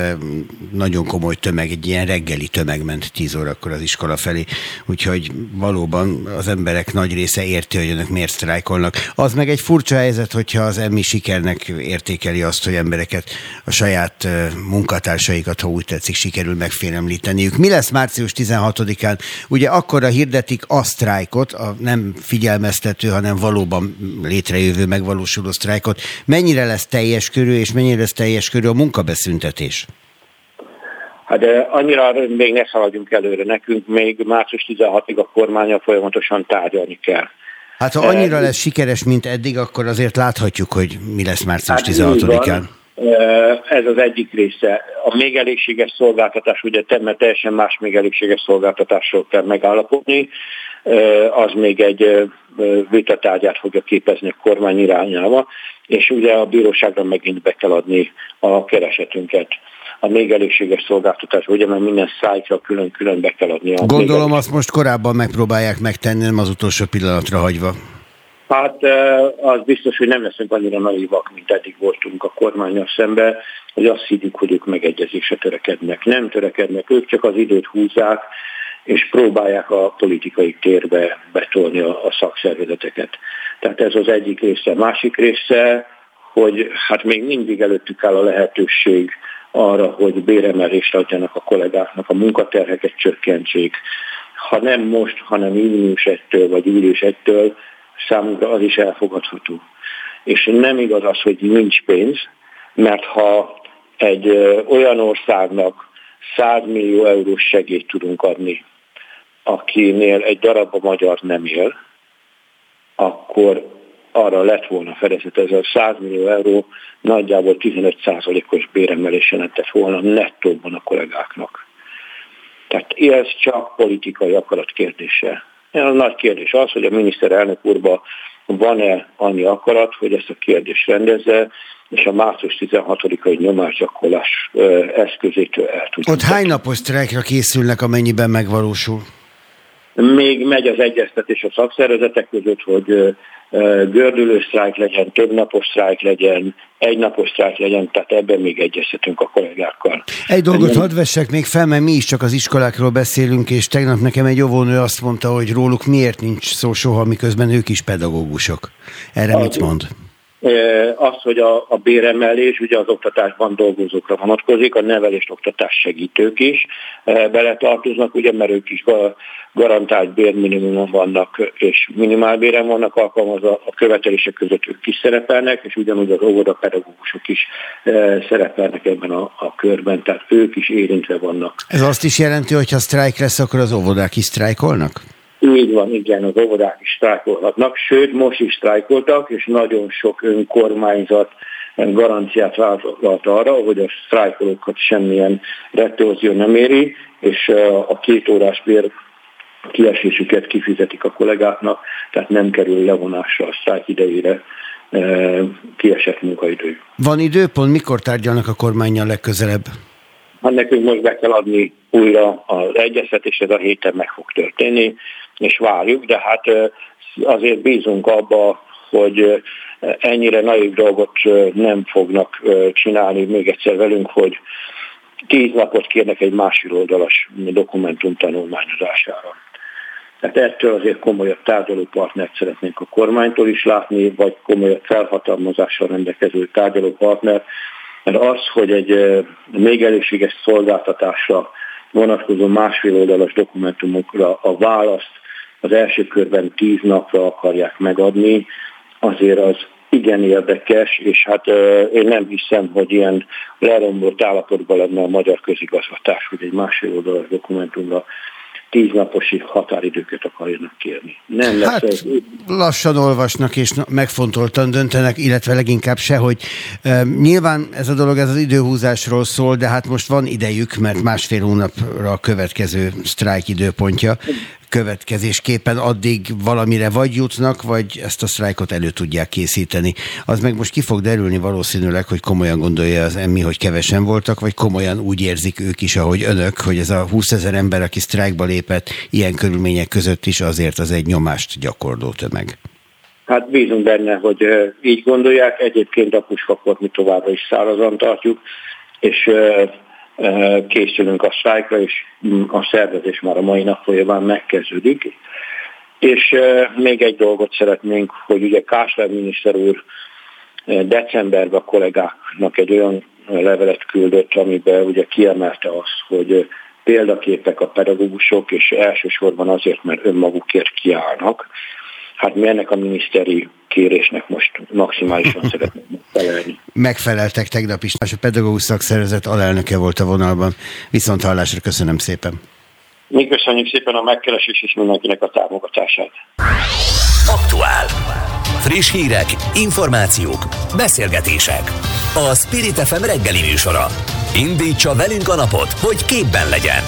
nagyon komoly tömeg, egy ilyen reggeli tömeg ment tíz órakor az iskola felé, úgyhogy valóban az emberek nagy része érti, hogy önök miért sztrájkolnak. Az meg egy furcsa helyzet, hogyha az emmi sikernek értékeli azt, hogy embereket, a saját munkatársaikat, ha úgy tetszik, sikerül megfélemlíteniük. Mi lesz március 16-án? Ugye akkora hirdetik a sztrájkot, a nem figyelmeztető, hanem valóban létrejövő, megvalósuló sztrájkot. Mennyire lesz teljes körű, és mennyire lesz teljes körű a munkabeszüntetés? Hát annyira még ne szaladjunk előre. Nekünk még március 16-ig a kormánya folyamatosan tárgyalni kell. Hát ha annyira lesz sikeres, mint eddig, akkor azért láthatjuk, hogy mi lesz március hát 16-án. Ez az egyik része. A még elégséges szolgáltatás, ugye mert teljesen más még elégséges szolgáltatásról kell megállapodni, az még egy vitatárgyát fogja képezni a kormány irányába, és ugye a bíróságra megint be kell adni a keresetünket a még elégséges szolgáltatás, ugye mert minden szájtra külön-külön be kell adni. A Gondolom azt most korábban megpróbálják megtenni, nem az utolsó pillanatra hagyva. Hát az biztos, hogy nem leszünk annyira naivak, mint eddig voltunk a kormányos szembe, hogy azt higgyük, hogy ők megegyezésre törekednek. Nem törekednek, ők csak az időt húzzák, és próbálják a politikai térbe betolni a, szakszervezeteket. Tehát ez az egyik része. Másik része, hogy hát még mindig előttük áll a lehetőség arra, hogy béremelést adjanak a kollégáknak, a munkaterheket csökkentsék. Ha nem most, hanem június 1-től vagy július 1-től, számunkra az is elfogadható. És nem igaz az, hogy nincs pénz, mert ha egy olyan országnak 100 millió eurós segélyt tudunk adni, akinél egy darab a magyar nem él, akkor arra lett volna fedezet, ez a 100 millió euró nagyjából 15%-os béremelés jelentett volna nettóban a kollégáknak. Tehát ez csak politikai akarat kérdése. A nagy kérdés az, hogy a miniszterelnök úrban van-e annyi akarat, hogy ezt a kérdést rendezze, és a március 16-ai nyomásgyakorlás eszközétől el tudjuk. Ott hány napos sztrájkra készülnek, amennyiben megvalósul? Még megy az egyeztetés a szakszervezetek között, hogy gördülő sztrájk legyen, több napos sztrájk legyen, egy napos sztrájk legyen, tehát ebben még egyeztetünk a kollégákkal. Egy dolgot hadd vessek még fel, mert mi is csak az iskolákról beszélünk, és tegnap nekem egy óvónő azt mondta, hogy róluk miért nincs szó soha, miközben ők is pedagógusok. Erre az, mit mond? Az, hogy a, a béremelés ugye az oktatásban dolgozókra vonatkozik, a nevelést oktatás segítők is beletartoznak, ugye, mert ők is garantált bérminimumon vannak, és minimálbéren vannak alkalmazva, a követelések között ők is szerepelnek, és ugyanúgy az óvodapedagógusok is szerepelnek ebben a, a körben, tehát ők is érintve vannak. Ez azt is jelenti, hogy ha sztrájk lesz, akkor az óvodák is sztrájkolnak? Így van, igen, az óvodák is sztrájkolhatnak, sőt, most is sztrájkoltak, és nagyon sok önkormányzat garanciát vállalt arra, hogy a sztrájkolókat semmilyen retorzió nem éri, és a két órás bér kiesésüket kifizetik a kollégáknak, tehát nem kerül levonásra a sztrájk idejére kiesett munkaidő. Van időpont, mikor tárgyalnak a kormányjal legközelebb? Hát nekünk most be kell adni újra az egyeztetés, ez a héten meg fog történni, és várjuk, de hát azért bízunk abba, hogy ennyire naív dolgot nem fognak csinálni még egyszer velünk, hogy tíz napot kérnek egy másik oldalas dokumentum tanulmányozására. Tehát ettől azért komolyabb tárgyalópartnert szeretnénk a kormánytól is látni, vagy komolyabb felhatalmazással rendelkező tárgyalópartner, Mert az, hogy egy még elégséges szolgáltatásra vonatkozó másfél oldalas dokumentumokra a választ az első körben tíz napra akarják megadni, azért az igen érdekes, és hát én nem hiszem, hogy ilyen lerombolt állapotban lenne a magyar közigazgatás, hogy egy másfél oldalas dokumentumra tíznaposi határidőket akarjanak kérni. Nem lesz hát, ez. lassan olvasnak és megfontoltan döntenek, illetve leginkább se, hogy e, nyilván ez a dolog ez az időhúzásról szól, de hát most van idejük, mert másfél hónapra a következő sztrájk időpontja következésképpen addig valamire vagy jutnak, vagy ezt a sztrájkot elő tudják készíteni. Az meg most ki fog derülni valószínűleg, hogy komolyan gondolja az emmi, hogy kevesen voltak, vagy komolyan úgy érzik ők is, ahogy önök, hogy ez a 20 ezer ember, aki sztrájkba lépett ilyen körülmények között is, azért az egy nyomást gyakorló tömeg. Hát bízunk benne, hogy így gondolják. Egyébként a puskakot mi továbbra is szárazan tartjuk, és készülünk a sztrájkra, és a szervezés már a mai nap folyamán megkezdődik. És még egy dolgot szeretnénk, hogy ugye Kásler miniszter úr decemberben a kollégáknak egy olyan levelet küldött, amiben ugye kiemelte azt, hogy példaképek a pedagógusok, és elsősorban azért, mert önmagukért kiállnak, Hát mi ennek a miniszteri kérésnek most maximálisan szeretnénk megfelelni. Megfeleltek tegnap is, és a pedagógus szakszervezet alelnöke volt a vonalban. Viszont hallásra köszönöm szépen. Mi köszönjük szépen a megkeresés és mindenkinek a támogatását. Aktuál. Friss hírek, információk, beszélgetések. A Spirit FM reggeli műsora. Indítsa velünk a napot, hogy képben legyen.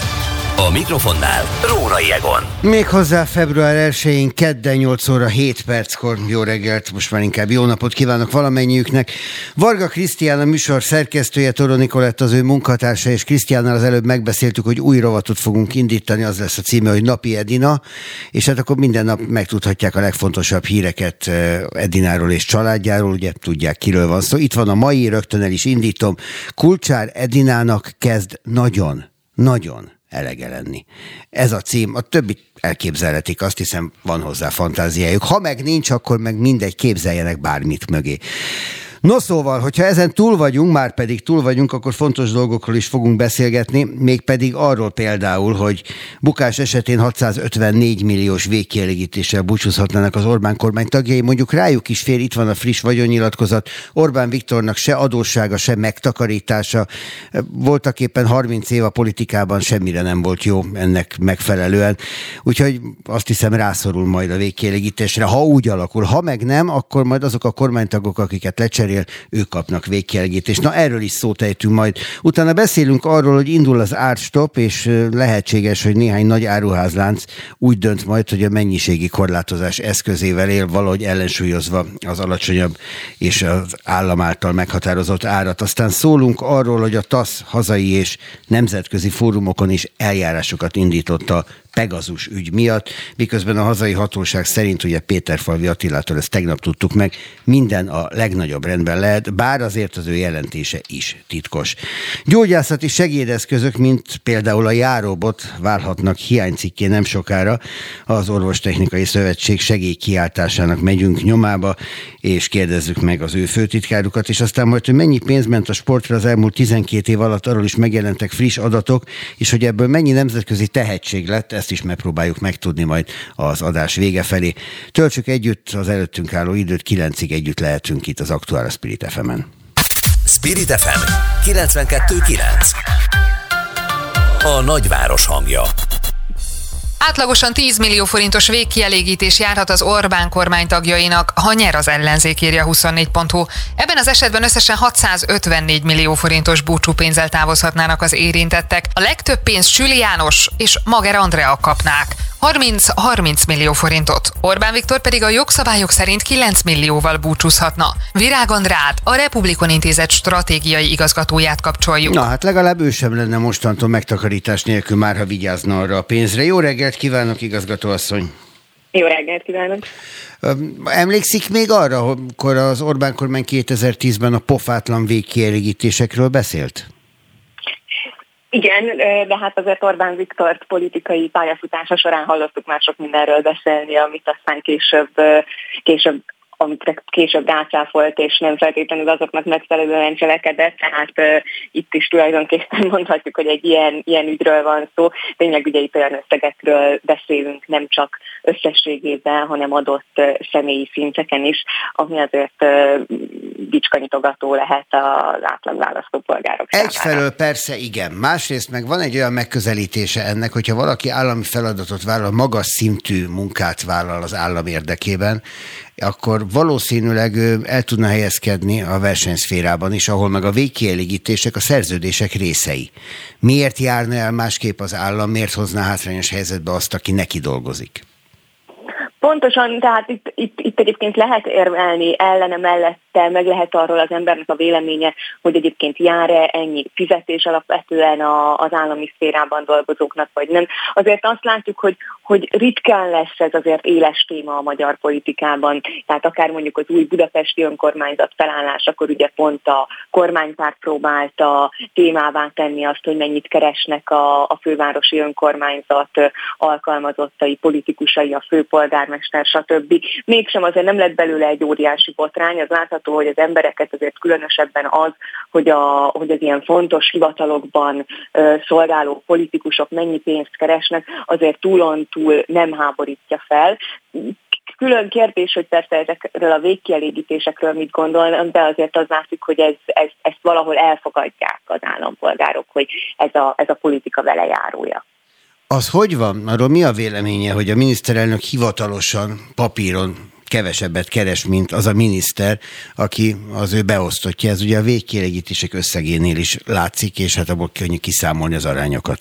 A mikrofonnál Rórai Egon. Méghozzá február 1-én kedden 8 óra 7 perckor. Jó reggelt, most már inkább jó napot kívánok valamennyiüknek. Varga Krisztián a műsor szerkesztője, Toro Nikolett az ő munkatársa, és Krisztiánnal az előbb megbeszéltük, hogy új rovatot fogunk indítani, az lesz a címe, hogy Napi Edina, és hát akkor minden nap megtudhatják a legfontosabb híreket eh, Edináról és családjáról, ugye tudják, kiről van szó. Itt van a mai, rögtön el is indítom. Kulcsár Edinának kezd nagyon, nagyon elege lenni. Ez a cím, a többi elképzelhetik, azt hiszem van hozzá fantáziájuk. Ha meg nincs, akkor meg mindegy, képzeljenek bármit mögé. No szóval, hogyha ezen túl vagyunk, már pedig túl vagyunk, akkor fontos dolgokról is fogunk beszélgetni, mégpedig arról például, hogy bukás esetén 654 milliós végkielégítéssel búcsúzhatnának az Orbán kormány tagjai, mondjuk rájuk is fér, itt van a friss vagyonnyilatkozat, Orbán Viktornak se adóssága, se megtakarítása, voltak éppen 30 év a politikában semmire nem volt jó ennek megfelelően, úgyhogy azt hiszem rászorul majd a végkielégítésre, ha úgy alakul, ha meg nem, akkor majd azok a kormánytagok, akiket lecserél, cserél, ők kapnak végkielégítést. Na erről is szót ejtünk majd. Utána beszélünk arról, hogy indul az árstop, és lehetséges, hogy néhány nagy áruházlánc úgy dönt majd, hogy a mennyiségi korlátozás eszközével él valahogy ellensúlyozva az alacsonyabb és az állam által meghatározott árat. Aztán szólunk arról, hogy a TASZ hazai és nemzetközi fórumokon is eljárásokat indított a Pegazus ügy miatt, miközben a hazai hatóság szerint, ugye Falvi Attilától ezt tegnap tudtuk meg, minden a legnagyobb rendben lehet, bár azért az ő jelentése is titkos. Gyógyászati segédeszközök, mint például a járóbot válhatnak hiánycikké nem sokára. Az Orvostechnikai Szövetség segélykiáltásának megyünk nyomába, és kérdezzük meg az ő főtitkárukat, és aztán majd, hogy mennyi pénz ment a sportra az elmúlt 12 év alatt, arról is megjelentek friss adatok, és hogy ebből mennyi nemzetközi tehetség lett, ezt is megpróbáljuk megtudni majd az adás vége felé. Töltsük együtt az előttünk álló időt, kilencig együtt lehetünk itt az Aktuál Spirit FM-en. Spirit FM 92.9 A nagyváros hangja Átlagosan 10 millió forintos végkielégítés járhat az Orbán kormány tagjainak, ha nyer az ellenzék, írja 24.hu. Ebben az esetben összesen 654 millió forintos búcsúpénzzel távozhatnának az érintettek. A legtöbb pénzt Süli János és Mager Andrea kapnák. 30-30 millió forintot. Orbán Viktor pedig a jogszabályok szerint 9 millióval búcsúzhatna. Virág Andrát, a Republikon Intézet stratégiai igazgatóját kapcsoljuk. Na hát legalább ő sem lenne mostantól megtakarítás nélkül már, ha vigyázna arra a pénzre. Jó reggelt kívánok, igazgatóasszony! Jó reggelt kívánok! Emlékszik még arra, amikor az Orbán kormány 2010-ben a pofátlan végkielégítésekről beszélt? Igen, de hát azért Orbán Viktort politikai pályafutása során hallottuk már sok mindenről beszélni, amit aztán később, később amit később rácáfolt, és nem feltétlenül azoknak megfelelően cselekedett, tehát uh, itt is tulajdonképpen mondhatjuk, hogy egy ilyen, ilyen ügyről van szó. Tényleg ugye itt olyan összegekről beszélünk, nem csak összességében, hanem adott uh, személyi szinteken is, ami azért uh, bicskanyitogató lehet az átlag választópolgárok Egyfelől persze igen, másrészt meg van egy olyan megközelítése ennek, hogyha valaki állami feladatot vállal, magas szintű munkát vállal az állam érdekében, akkor valószínűleg ő el tudna helyezkedni a versenyszférában is, ahol meg a végkielégítések a szerződések részei. Miért járna el másképp az állam, miért hozná hátrányos helyzetbe azt, aki neki dolgozik? Pontosan, tehát itt, itt, itt egyébként lehet érvelni ellene mellette, meg lehet arról az embernek a véleménye, hogy egyébként jár-e ennyi fizetés alapvetően a, az állami szférában dolgozóknak, vagy nem. Azért azt látjuk, hogy, hogy ritkán lesz ez azért éles téma a magyar politikában, tehát akár mondjuk az új budapesti önkormányzat felállás, akkor ugye pont a kormánypárt próbálta témává tenni azt, hogy mennyit keresnek a, a fővárosi önkormányzat alkalmazottai, politikusai, a főpolgár polgármester, stb. Mégsem azért nem lett belőle egy óriási botrány, az látható, hogy az embereket azért különösebben az, hogy, a, hogy az ilyen fontos hivatalokban ö, szolgáló politikusok mennyi pénzt keresnek, azért túlon túl nem háborítja fel külön kérdés, hogy persze ezekről a végkielégítésekről mit gondolnak, de azért az látszik, hogy ez, ez, ezt valahol elfogadják az állampolgárok, hogy ez a, ez a politika velejárója. Az hogy van? Arról mi a véleménye, hogy a miniszterelnök hivatalosan papíron kevesebbet keres, mint az a miniszter, aki az ő beosztottja. Ez ugye a végkielégítések összegénél is látszik, és hát abból könnyű kiszámolni az arányokat.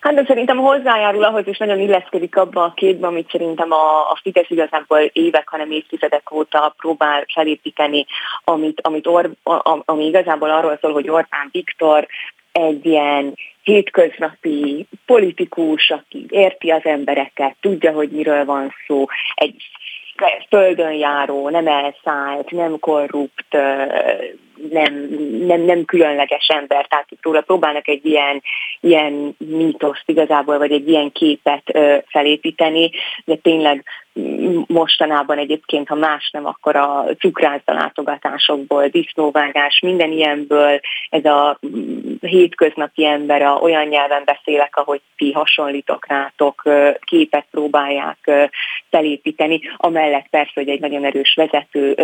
Hát de szerintem hozzájárul ahhoz is nagyon illeszkedik abba a képbe, amit szerintem a, a Fidesz igazából évek, hanem évtizedek óta próbál felépíteni, amit, amit Or, ami igazából arról szól, hogy Orbán Viktor egy ilyen hétköznapi politikus, aki érti az embereket, tudja, hogy miről van szó, egy földön járó, nem elszállt, nem korrupt, nem, nem, nem különleges ember, tehát itt róla próbálnak egy ilyen, ilyen mítoszt igazából, vagy egy ilyen képet felépíteni, de tényleg mostanában egyébként, ha más nem, akkor a cukrászda látogatásokból, disznóvágás, minden ilyenből ez a hétköznapi ember a olyan nyelven beszélek, ahogy ti hasonlítok rátok, képet próbálják felépíteni, amellett persze, hogy egy nagyon erős vezető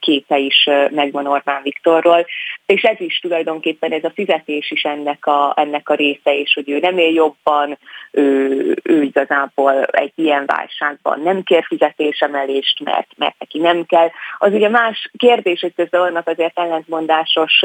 képe is megvan Orbán Viktorról, és ez is tulajdonképpen ez a fizetés is ennek a, ennek a része, és hogy ő nem él jobban, ő, ő igazából egy ilyen válságban nem kér fizetésemelést, mert, mert neki nem kell. Az ugye más kérdés, hogy közben vannak azért ellentmondásos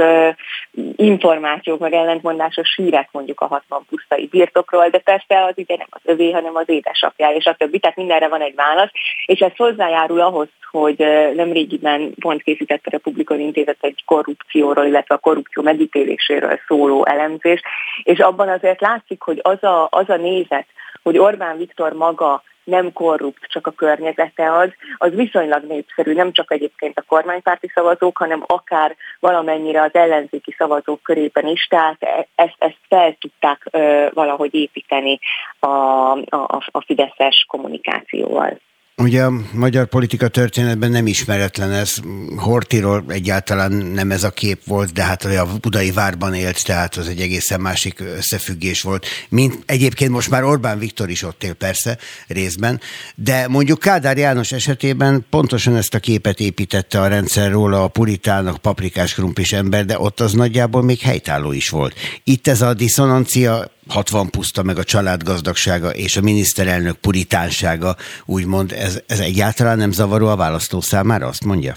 információk, meg ellentmondásos hírek mondjuk a 60 pusztai birtokról, de persze az ugye nem az övé, hanem az édesapja, és a többi, tehát mindenre van egy válasz, és ez hozzájárul ahhoz, hogy nemrégiben pont készített a Republikon Intézet egy korrupcióról, illetve a korrupció megítéléséről szóló elemzés, és abban azért látszik, hogy az a, az a nézet, hogy Orbán Viktor maga nem korrupt, csak a környezete az, az viszonylag népszerű, nem csak egyébként a kormánypárti szavazók, hanem akár valamennyire az ellenzéki szavazók körében is, tehát e- ezt, ezt fel tudták ö, valahogy építeni a, a, a Fideszes kommunikációval. Ugye a magyar politika történetben nem ismeretlen ez. Hortiról egyáltalán nem ez a kép volt, de hát a budai várban élt, tehát az egy egészen másik összefüggés volt. Mint egyébként most már Orbán Viktor is ott él persze részben, de mondjuk Kádár János esetében pontosan ezt a képet építette a rendszer róla a puritának, paprikás krumplis ember, de ott az nagyjából még helytálló is volt. Itt ez a diszonancia 60 puszta meg a családgazdagsága és a miniszterelnök puritánsága, úgymond, ez, ez egyáltalán nem zavaró a választó számára, azt mondja?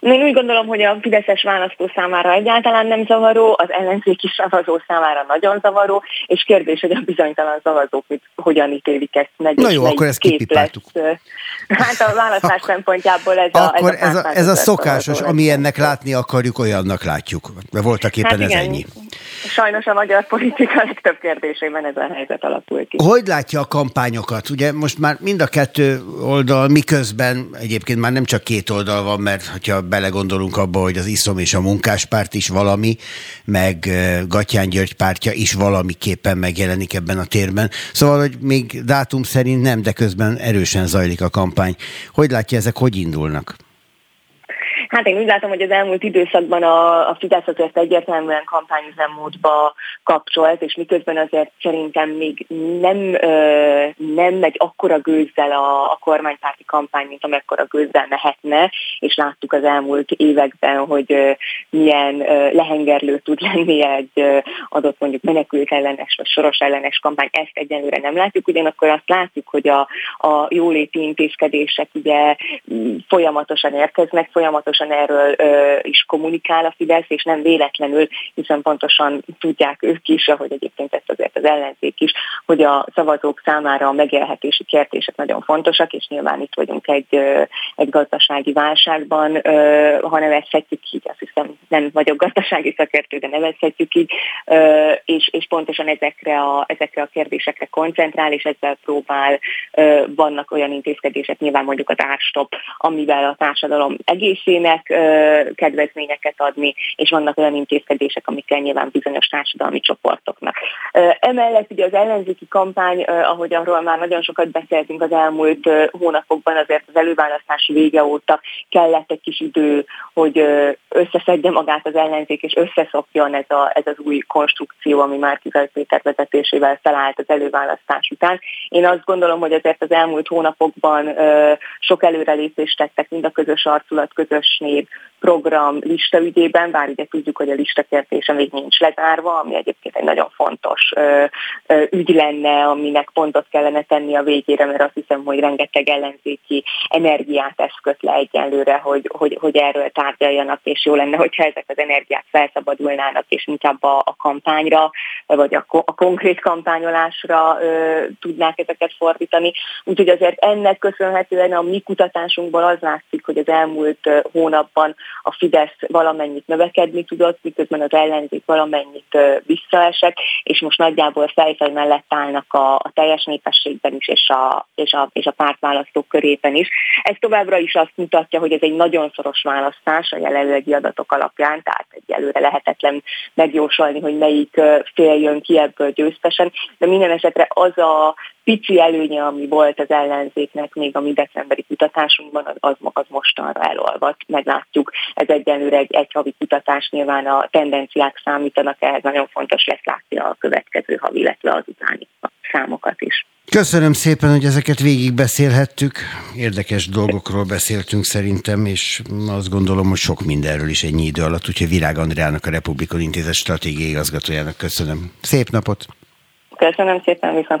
Én úgy gondolom, hogy a Fideszes választó számára egyáltalán nem zavaró, az ellenzéki szavazó számára nagyon zavaró, és kérdés, hogy a bizonytalan szavazók mit, hogyan ítélik ezt meg. Na jó, akkor ezt kipipáltuk. Hát a választás akkor, szempontjából ez akkor a... Ez a, ez a, ez a szokásos, ami ennek látni akarjuk, olyannak látjuk. De voltak éppen hát ez ennyi. Sajnos a magyar politika legtöbb kérdésében ez a helyzet alakul ki. Hogy látja a kampányokat? Ugye most már mind a kettő oldal, miközben egyébként már nem csak két oldal van, mert ha belegondolunk abba, hogy az ISZOM és a munkáspárt is valami, meg Gatyán György pártja is valamiképpen megjelenik ebben a térben. Szóval, hogy még dátum szerint nem, de közben erősen zajlik a kampány. Hogy látja, ezek hogy indulnak? Hát én úgy látom, hogy az elmúlt időszakban a, a Fidesz azért egyértelműen kampányüzemmódba kapcsolt, és miközben azért szerintem még nem, ö, nem megy akkora gőzzel a, a kormánypárti kampány, mint amekkora gőzzel mehetne, és láttuk az elmúlt években, hogy ö, milyen ö, lehengerlő tud lenni egy ö, adott mondjuk menekült ellenes vagy soros ellenes kampány, ezt egyenlőre nem látjuk, ugyanakkor azt látjuk, hogy a, a jóléti intézkedések ugye folyamatosan érkeznek, folyamatosan pontosan erről ö, is kommunikál a Fidesz, és nem véletlenül, hiszen pontosan tudják ők is, ahogy egyébként ezt azért az ellenzék is, hogy a szavazók számára a megélhetési kérdések nagyon fontosak, és nyilván itt vagyunk egy, ö, egy gazdasági válságban, ö, ha nevezhetjük így, azt hiszem nem vagyok gazdasági szakértő, de nevezhetjük így, ö, és, és pontosan ezekre a, ezekre a kérdésekre koncentrál, és ezzel próbál, ö, vannak olyan intézkedések, nyilván mondjuk az árstop, amivel a társadalom egészén cégeknek kedvezményeket adni, és vannak olyan intézkedések, amikkel nyilván bizonyos társadalmi csoportoknak. Emellett ugye az ellenzéki kampány, ahogy arról már nagyon sokat beszéltünk az elmúlt hónapokban, azért az előválasztás vége óta kellett egy kis idő, hogy összeszedje magát az ellenzék, és összeszokjon ez, a, ez az új konstrukció, ami már Kizaj Péter vezetésével felállt az előválasztás után. Én azt gondolom, hogy azért az elmúlt hónapokban sok előrelépést tettek mind a közös arculat, közös név program lista ügyében, bár ugye tudjuk, hogy a listakértése még nincs lezárva, ami egyébként egy nagyon fontos ö, ö, ügy lenne, aminek pontot kellene tenni a végére, mert azt hiszem, hogy rengeteg ellenzéki energiát eszköt le egyenlőre, hogy, hogy, hogy erről tárgyaljanak, és jó lenne, hogyha ezek az energiák felszabadulnának, és inkább a, a kampányra, vagy a, a konkrét kampányolásra ö, tudnák ezeket fordítani. Úgyhogy azért ennek köszönhetően a mi kutatásunkból az látszik, hogy az elmúlt hónapban a Fidesz valamennyit növekedni tudott, miközben az ellenzék valamennyit visszaesett, és most nagyjából fejfej mellett állnak a, a teljes népességben is, és a, és, a, és a pártválasztók körében is. Ez továbbra is azt mutatja, hogy ez egy nagyon szoros választás a jelenlegi adatok alapján, tehát egy előre lehetetlen megjósolni, hogy melyik fél jön ki ebből győztesen, de minden esetre az a pici előnye, ami volt az ellenzéknek még a mi decemberi kutatásunkban, az, az, az mostanra elolvadt. Meglátjuk, ez egyenlőre egy, egy havi kutatás, nyilván a tendenciák számítanak, ehhez nagyon fontos lesz látni a következő havi, illetve az utáni számokat is. Köszönöm szépen, hogy ezeket végigbeszélhettük. Érdekes dolgokról beszéltünk szerintem, és azt gondolom, hogy sok mindenről is egy idő alatt, úgyhogy Virág Andrának, a Republikon Intézet stratégiai igazgatójának köszönöm. Szép napot! Köszönöm szépen, viszont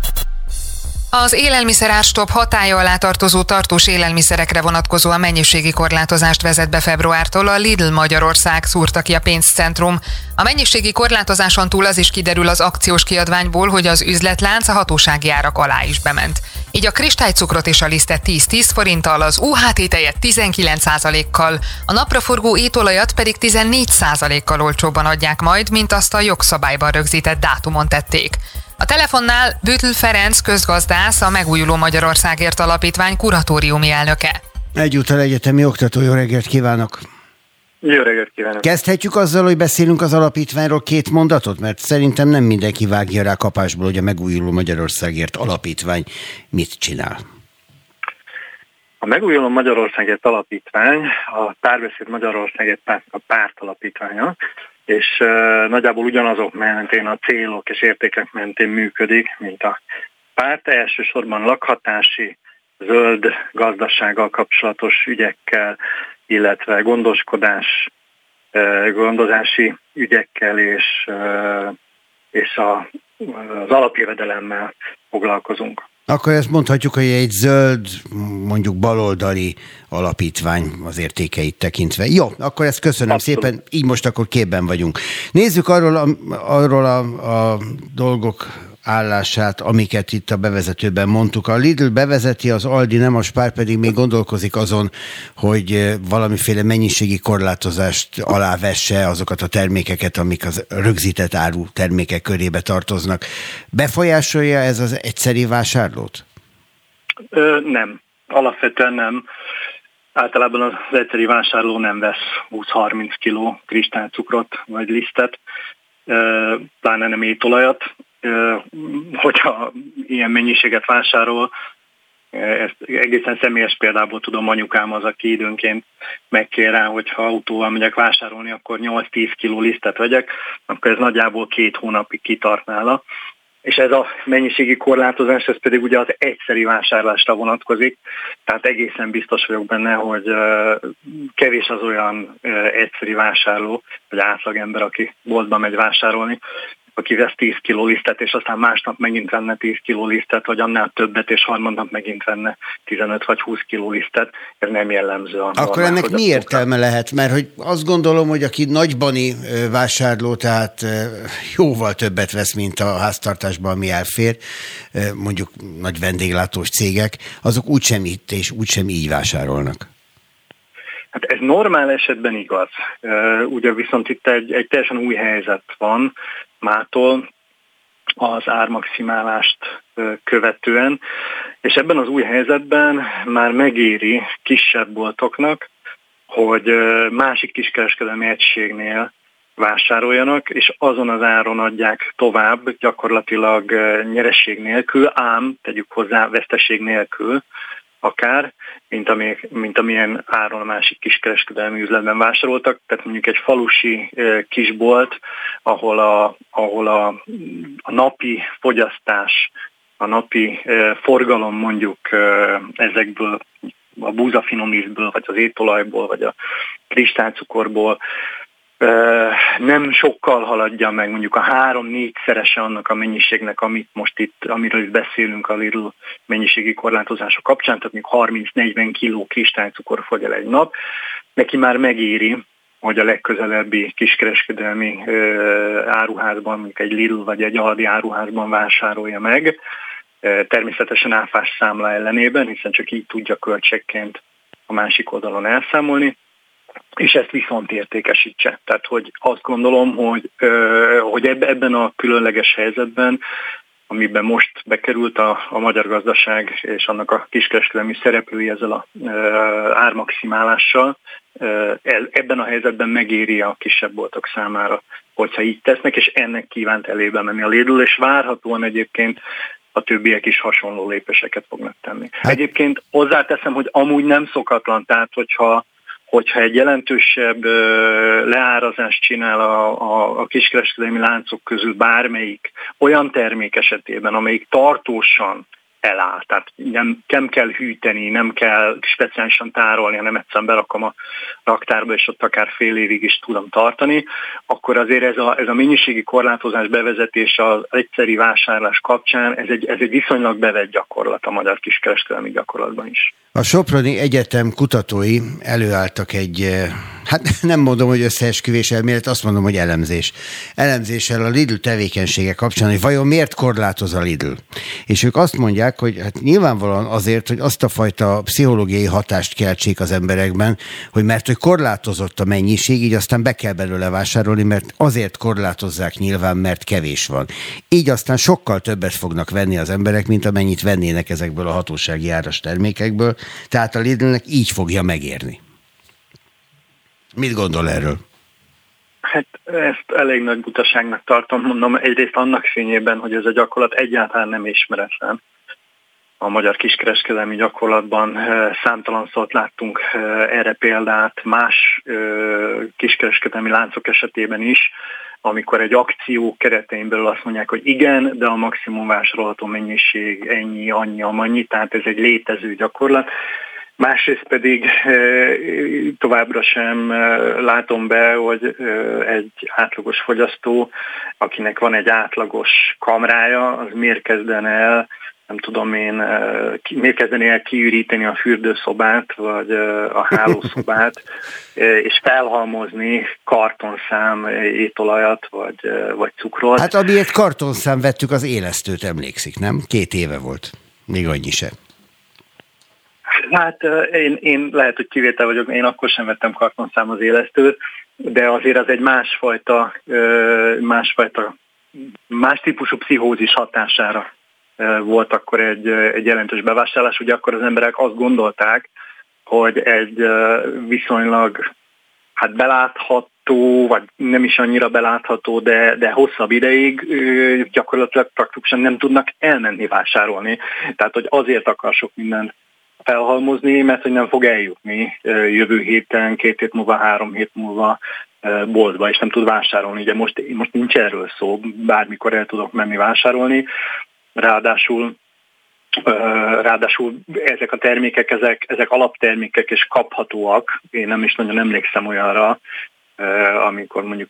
az élelmiszerárstop hatája alá tartozó tartós élelmiszerekre vonatkozó a mennyiségi korlátozást vezet be februártól a Lidl Magyarország szúrta ki a pénzcentrum. A mennyiségi korlátozáson túl az is kiderül az akciós kiadványból, hogy az üzletlánc a hatósági árak alá is bement. Így a kristálycukrot és a lisztet 10-10 forinttal, az UHT tejet 19%-kal, a napraforgó étolajat pedig 14%-kal olcsóbban adják majd, mint azt a jogszabályban rögzített dátumon tették. A telefonnál Bütl Ferenc közgazdász, a Megújuló Magyarországért Alapítvány kuratóriumi elnöke. Egyúttal egyetemi oktató, jó reggelt kívánok! Jó reggelt kívánok! Kezdhetjük azzal, hogy beszélünk az alapítványról két mondatot, mert szerintem nem mindenki vágja rá kapásból, hogy a Megújuló Magyarországért Alapítvány mit csinál. A Megújuló Magyarországért Alapítvány a Párbeszéd Magyarországért párt, a párt alapítványa, és nagyjából ugyanazok mentén a célok és értékek mentén működik, mint a párt, elsősorban lakhatási, zöld gazdasággal kapcsolatos ügyekkel, illetve gondoskodás, gondozási ügyekkel és, és a, az alapjövedelemmel foglalkozunk. Akkor ezt mondhatjuk, hogy egy zöld, mondjuk baloldali alapítvány az értékeit tekintve. Jó, akkor ezt köszönöm Abszolút. szépen, így most akkor képben vagyunk. Nézzük arról a, arról a, a dolgok állását, amiket itt a bevezetőben mondtuk. A Lidl bevezeti, az Aldi nem, a Spár pedig még gondolkozik azon, hogy valamiféle mennyiségi korlátozást alávesse azokat a termékeket, amik az rögzített áru termékek körébe tartoznak. Befolyásolja ez az egyszeri vásárlót? Ö, nem, alapvetően nem. Általában az egyszeri vásárló nem vesz 20-30 kg kristálycukrot vagy lisztet, pláne nem étolajat. Hogyha ilyen mennyiséget vásárol, ezt egészen személyes példából tudom, anyukám az, aki időnként megkér rá, hogyha autóval megyek vásárolni, akkor 8-10 kg lisztet vegyek, akkor ez nagyjából két hónapig kitart nála. És ez a mennyiségi korlátozás, ez pedig ugye az egyszeri vásárlásra vonatkozik, tehát egészen biztos vagyok benne, hogy kevés az olyan egyszeri vásárló, vagy átlagember, aki boltba megy vásárolni, aki vesz 10 kiló lisztet, és aztán másnap megint venne 10 kiló lisztet, vagy annál többet, és harmadnap megint venne 15 vagy 20 kiló lisztet, ez nem jellemző. Akkor ennek mi értelme lehet? Mert hogy azt gondolom, hogy aki nagybani vásárló, tehát jóval többet vesz, mint a háztartásban, ami elfér, mondjuk nagy vendéglátós cégek, azok úgysem itt és úgysem így vásárolnak. Hát ez normál esetben igaz. Ugye viszont itt egy, egy teljesen új helyzet van, mától az ármaximálást követően, és ebben az új helyzetben már megéri kisebb boltoknak, hogy másik kiskereskedelmi egységnél vásároljanak, és azon az áron adják tovább, gyakorlatilag nyereség nélkül, ám tegyük hozzá veszteség nélkül, akár, mint, ami, mint amilyen áron a másik kiskereskedelmi üzletben vásároltak. Tehát mondjuk egy falusi kisbolt, ahol a, ahol a, a napi fogyasztás, a napi forgalom mondjuk ezekből a búzafinomízből, vagy az étolajból, vagy a kristálycukorból nem sokkal haladja meg mondjuk a három-négyszerese annak a mennyiségnek, amit most itt, amiről itt beszélünk a Lidl mennyiségi korlátozása kapcsán, tehát még 30-40 kg kristálycukor fogy el egy nap, neki már megéri, hogy a legközelebbi kiskereskedelmi áruházban, mondjuk egy Lidl vagy egy Aldi áruházban vásárolja meg, természetesen áfás számla ellenében, hiszen csak így tudja költségként a másik oldalon elszámolni, és ezt viszont értékesítse. Tehát, hogy azt gondolom, hogy, hogy ebben a különleges helyzetben, amiben most bekerült a, a magyar gazdaság és annak a kiskereskedelmi szereplői ezzel a ármaximálással, ebben a helyzetben megéri a kisebb boltok számára, hogyha így tesznek, és ennek kívánt elébe menni a Lidl, és várhatóan egyébként a többiek is hasonló lépéseket fognak tenni. Hát. Egyébként hozzáteszem, hogy amúgy nem szokatlan, tehát hogyha hogyha egy jelentősebb leárazást csinál a, a, a kiskereskedelmi láncok közül bármelyik olyan termék esetében, amelyik tartósan eláll. Tehát nem, nem kell hűteni, nem kell speciálisan tárolni, hanem egyszerűen berakom a raktárba, és ott akár fél évig is tudom tartani, akkor azért ez a, ez a mennyiségi korlátozás bevezetése az egyszeri vásárlás kapcsán, ez egy, ez egy viszonylag bevett gyakorlat a magyar kiskereskedelmi gyakorlatban is. A Soproni Egyetem kutatói előálltak egy, eh, hát nem mondom, hogy összeesküvés elmélet, azt mondom, hogy elemzés. Elemzéssel a Lidl tevékenysége kapcsán, hogy vajon miért korlátoz a Lidl. És ők azt mondják, hogy hát nyilvánvalóan azért, hogy azt a fajta pszichológiai hatást keltsék az emberekben, hogy mert hogy korlátozott a mennyiség, így aztán be kell belőle vásárolni, mert azért korlátozzák nyilván, mert kevés van. Így aztán sokkal többet fognak venni az emberek, mint amennyit vennének ezekből a hatósági áras termékekből, tehát a Lidlnek így fogja megérni. Mit gondol erről? Hát ezt elég nagy butaságnak tartom, mondom, egyrészt annak fényében, hogy ez a gyakorlat egyáltalán nem ismeretlen. A magyar kiskereskedelmi gyakorlatban eh, számtalan szót láttunk eh, erre példát, más eh, kiskereskedelmi láncok esetében is, amikor egy akció keretein belül azt mondják, hogy igen, de a maximum vásárolható mennyiség ennyi, annyi, amannyi, tehát ez egy létező gyakorlat. Másrészt pedig eh, továbbra sem eh, látom be, hogy eh, egy átlagos fogyasztó, akinek van egy átlagos kamrája, az miért kezdene el nem tudom én, miért kezdeni el kiüríteni a fürdőszobát, vagy a hálószobát, és felhalmozni kartonszám étolajat, vagy, vagy cukrot. Hát amiért kartonszám vettük az élesztőt, emlékszik, nem? Két éve volt. Még annyi sem. Hát én, én lehet, hogy kivétel vagyok, én akkor sem vettem kartonszám az élesztőt, de azért az egy másfajta, másfajta más típusú pszichózis hatására volt akkor egy, egy jelentős bevásárlás. Ugye akkor az emberek azt gondolták, hogy egy viszonylag hát belátható, vagy nem is annyira belátható, de, de hosszabb ideig gyakorlatilag praktikusan nem tudnak elmenni vásárolni. Tehát, hogy azért akar sok minden felhalmozni, mert hogy nem fog eljutni jövő héten, két hét múlva, három hét múlva boltba, és nem tud vásárolni. Ugye most, most nincs erről szó, bármikor el tudok menni vásárolni, ráadásul Ráadásul ezek a termékek, ezek, ezek alaptermékek és kaphatóak. Én nem is nagyon emlékszem olyanra, amikor mondjuk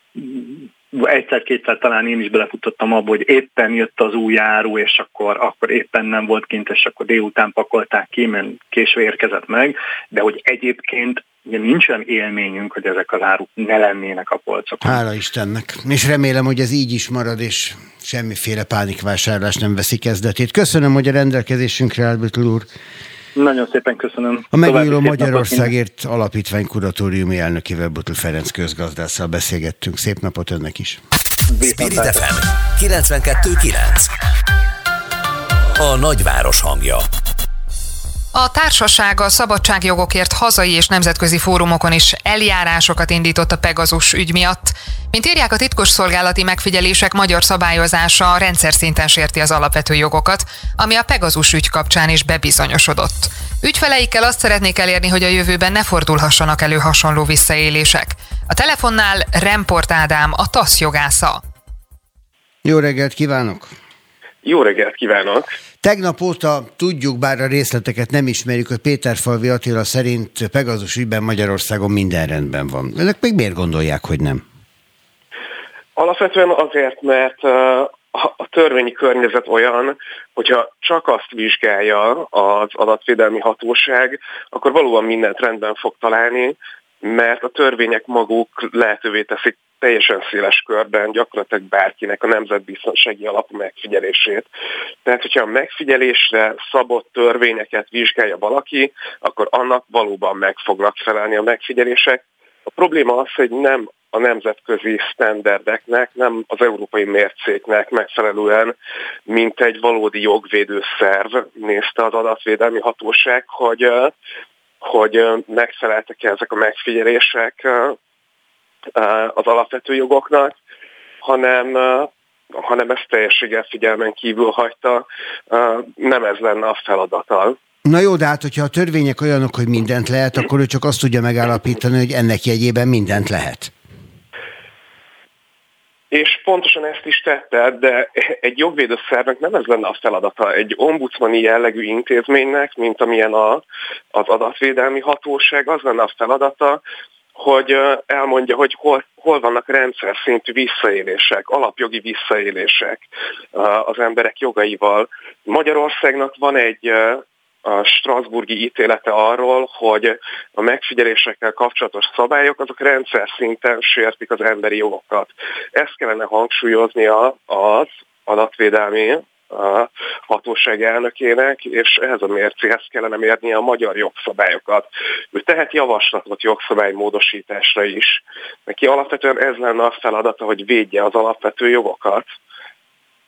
egyszer-kétszer talán én is belefutottam abba, hogy éppen jött az új áru, és akkor, akkor éppen nem volt kint, és akkor délután pakolták ki, mert késő érkezett meg, de hogy egyébként ugye nincs olyan élményünk, hogy ezek az áruk ne lennének a polcokon. Hála Istennek. És remélem, hogy ez így is marad, és semmiféle pánikvásárlás nem veszi kezdetét. Köszönöm, hogy a rendelkezésünkre állt, úr. Nagyon szépen köszönöm. A megújuló Magyarországért Alapítvány kuratóriumi elnökével Butl Ferenc közgazdásszal beszélgettünk. Szép napot önnek is. Spirit FM 92.9 A nagyváros hangja a társaság a szabadságjogokért hazai és nemzetközi fórumokon is eljárásokat indított a Pegazus ügy miatt. Mint írják a titkosszolgálati megfigyelések, magyar szabályozása rendszer szinten sérti az alapvető jogokat, ami a Pegazus ügy kapcsán is bebizonyosodott. Ügyfeleikkel azt szeretnék elérni, hogy a jövőben ne fordulhassanak elő hasonló visszaélések. A telefonnál Remport Ádám, a TASZ jogásza. Jó reggelt kívánok! Jó reggelt kívánok! Tegnap óta tudjuk, bár a részleteket nem ismerjük, hogy Péter Falvi Attila szerint Pegazus ügyben Magyarországon minden rendben van. Önök még miért gondolják, hogy nem? Alapvetően azért, mert a törvényi környezet olyan, hogyha csak azt vizsgálja az adatvédelmi hatóság, akkor valóban mindent rendben fog találni, mert a törvények maguk lehetővé teszik teljesen széles körben gyakorlatilag bárkinek a nemzetbiztonsági alapú megfigyelését. Tehát, hogyha a megfigyelésre szabott törvényeket vizsgálja valaki, akkor annak valóban meg fognak felelni a megfigyelések. A probléma az, hogy nem a nemzetközi sztenderdeknek, nem az európai mércéknek megfelelően, mint egy valódi jogvédő szerv nézte az adatvédelmi hatóság, hogy hogy megfeleltek ezek a megfigyelések az alapvető jogoknak, hanem hanem ezt teljességgel figyelmen kívül hagyta, nem ez lenne a feladata. Na jó, de hát, hogyha a törvények olyanok, hogy mindent lehet, akkor ő csak azt tudja megállapítani, hogy ennek jegyében mindent lehet. És pontosan ezt is tette, de egy jogvédő szervnek nem ez lenne a feladata. Egy ombudsmani jellegű intézménynek, mint amilyen a, az adatvédelmi hatóság, az lenne a feladata, hogy elmondja, hogy hol, hol vannak rendszer szintű visszaélések, alapjogi visszaélések az emberek jogaival. Magyarországnak van egy a Strasburgi ítélete arról, hogy a megfigyelésekkel kapcsolatos szabályok azok rendszer szinten sértik az emberi jogokat. Ezt kellene hangsúlyozni az adatvédelmi a hatóság elnökének, és ehhez a mércéhez kellene mérni a magyar jogszabályokat. Ő tehet javaslatot jogszabálymódosításra is. Neki alapvetően ez lenne a feladata, hogy védje az alapvető jogokat.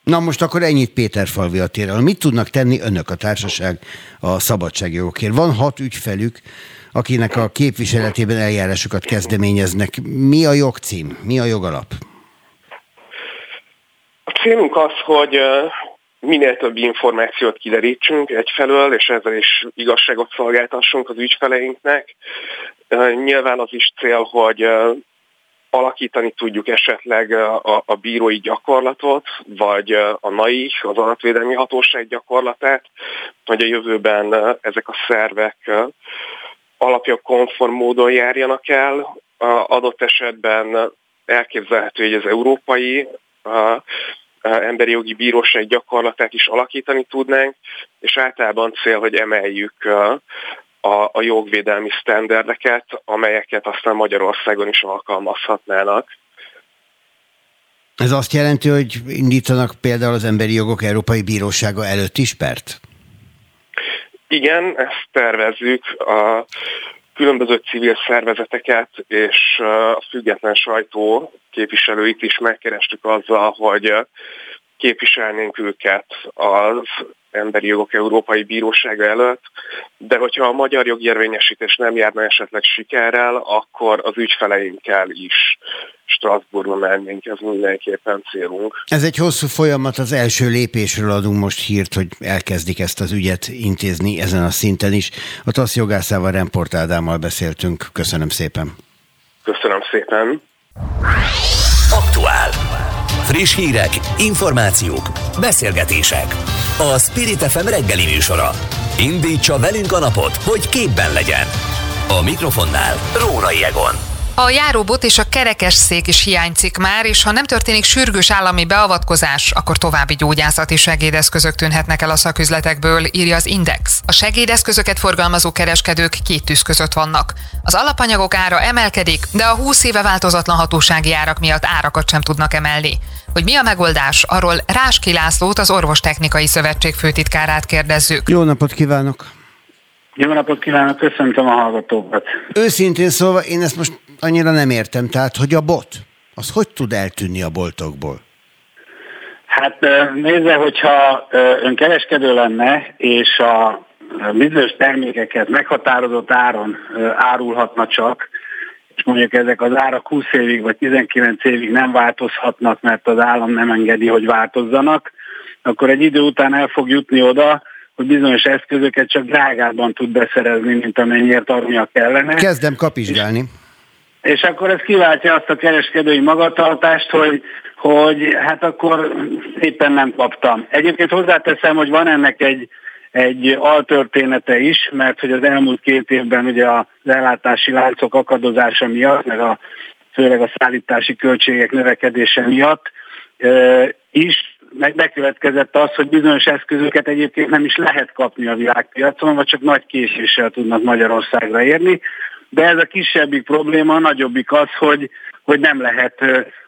Na most akkor ennyit Péter Falvi Attiláról. Mit tudnak tenni önök a társaság a szabadságjogokért? Van hat ügyfelük, akinek a képviseletében eljárásokat kezdeményeznek. Mi a jogcím? Mi a jogalap? A célunk az, hogy minél több információt kiderítsünk egyfelől, és ezzel is igazságot szolgáltassunk az ügyfeleinknek. Nyilván az is cél, hogy alakítani tudjuk esetleg a, a bírói gyakorlatot, vagy a NAI, az adatvédelmi hatóság gyakorlatát, hogy a jövőben ezek a szervek alapja konform módon járjanak el. Adott esetben elképzelhető, hogy az európai emberi jogi bíróság gyakorlatát is alakítani tudnánk, és általában cél, hogy emeljük a, a jogvédelmi sztenderdeket, amelyeket aztán Magyarországon is alkalmazhatnának. Ez azt jelenti, hogy indítanak például az Emberi Jogok Európai Bírósága előtt is pert? Igen, ezt tervezzük. A különböző civil szervezeteket és a független sajtó képviselőit is megkerestük azzal, hogy képviselnénk őket az Emberi Jogok Európai Bírósága előtt, de hogyha a magyar jogérvényesítés nem járna esetleg sikerrel, akkor az ügyfeleinkkel is Strasbourgba mennénk, ez mindenképpen célunk. Ez egy hosszú folyamat, az első lépésről adunk most hírt, hogy elkezdik ezt az ügyet intézni ezen a szinten is. A TASZ jogászával, Remport Ádámmal beszéltünk. Köszönöm szépen. Köszönöm szépen. Aktuál. Friss hírek, információk, beszélgetések. A Spirit FM reggeli műsora. Indítsa velünk a napot, hogy képben legyen. A mikrofonnál Rórai Egon. A járóbot és a kerekes szék is hiányzik már, és ha nem történik sürgős állami beavatkozás, akkor további gyógyászati segédeszközök tűnhetnek el a szaküzletekből, írja az Index. A segédeszközöket forgalmazó kereskedők két tűz között vannak. Az alapanyagok ára emelkedik, de a 20 éve változatlan hatósági árak miatt árakat sem tudnak emelni. Hogy mi a megoldás, arról Ráski Lászlót, az Orvostechnikai Szövetség főtitkárát kérdezzük. Jó napot kívánok! Jó napot kívánok, köszöntöm a hallgatókat. Őszintén szólva, én ezt most annyira nem értem, tehát hogy a bot, az hogy tud eltűnni a boltokból? Hát nézze, hogyha ön kereskedő lenne, és a bizonyos termékeket meghatározott áron árulhatna csak, és mondjuk ezek az árak 20 évig vagy 19 évig nem változhatnak, mert az állam nem engedi, hogy változzanak, akkor egy idő után el fog jutni oda, hogy bizonyos eszközöket csak drágában tud beszerezni, mint amennyiért adnia kellene. Kezdem kapizsgálni. És, és akkor ez kiváltja azt a kereskedői magatartást, hogy, hogy hát akkor éppen nem kaptam. Egyébként hozzáteszem, hogy van ennek egy, egy altörténete is, mert hogy az elmúlt két évben ugye az ellátási láncok akadozása miatt, meg a, főleg a szállítási költségek növekedése miatt is meg az, hogy bizonyos eszközöket egyébként nem is lehet kapni a világpiacon, vagy csak nagy késéssel tudnak Magyarországra érni. De ez a kisebbik probléma, a nagyobbik az, hogy, hogy nem lehet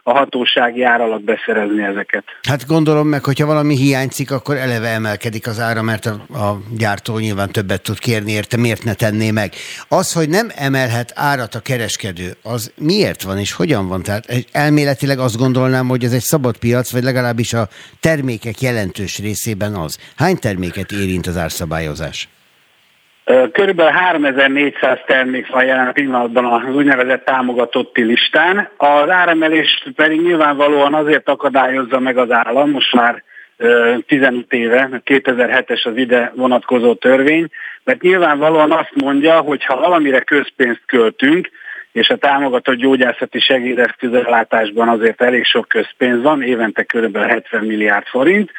a hatósági ár alatt beszerezni ezeket. Hát gondolom meg, hogyha valami hiányzik, akkor eleve emelkedik az ára, mert a, a gyártó nyilván többet tud kérni érte, miért ne tenné meg. Az, hogy nem emelhet árat a kereskedő, az miért van és hogyan van? Tehát elméletileg azt gondolnám, hogy ez egy szabad piac, vagy legalábbis a termékek jelentős részében az. Hány terméket érint az árszabályozás? Körülbelül 3400 termék van jelen pillanatban az úgynevezett támogatotti listán. Az áremelés pedig nyilvánvalóan azért akadályozza meg az állam, most már 15 éve, 2007-es az ide vonatkozó törvény, mert nyilvánvalóan azt mondja, hogy ha valamire közpénzt költünk, és a támogatott gyógyászati segédeszközellátásban azért elég sok közpénz van, évente kb. 70 milliárd forint,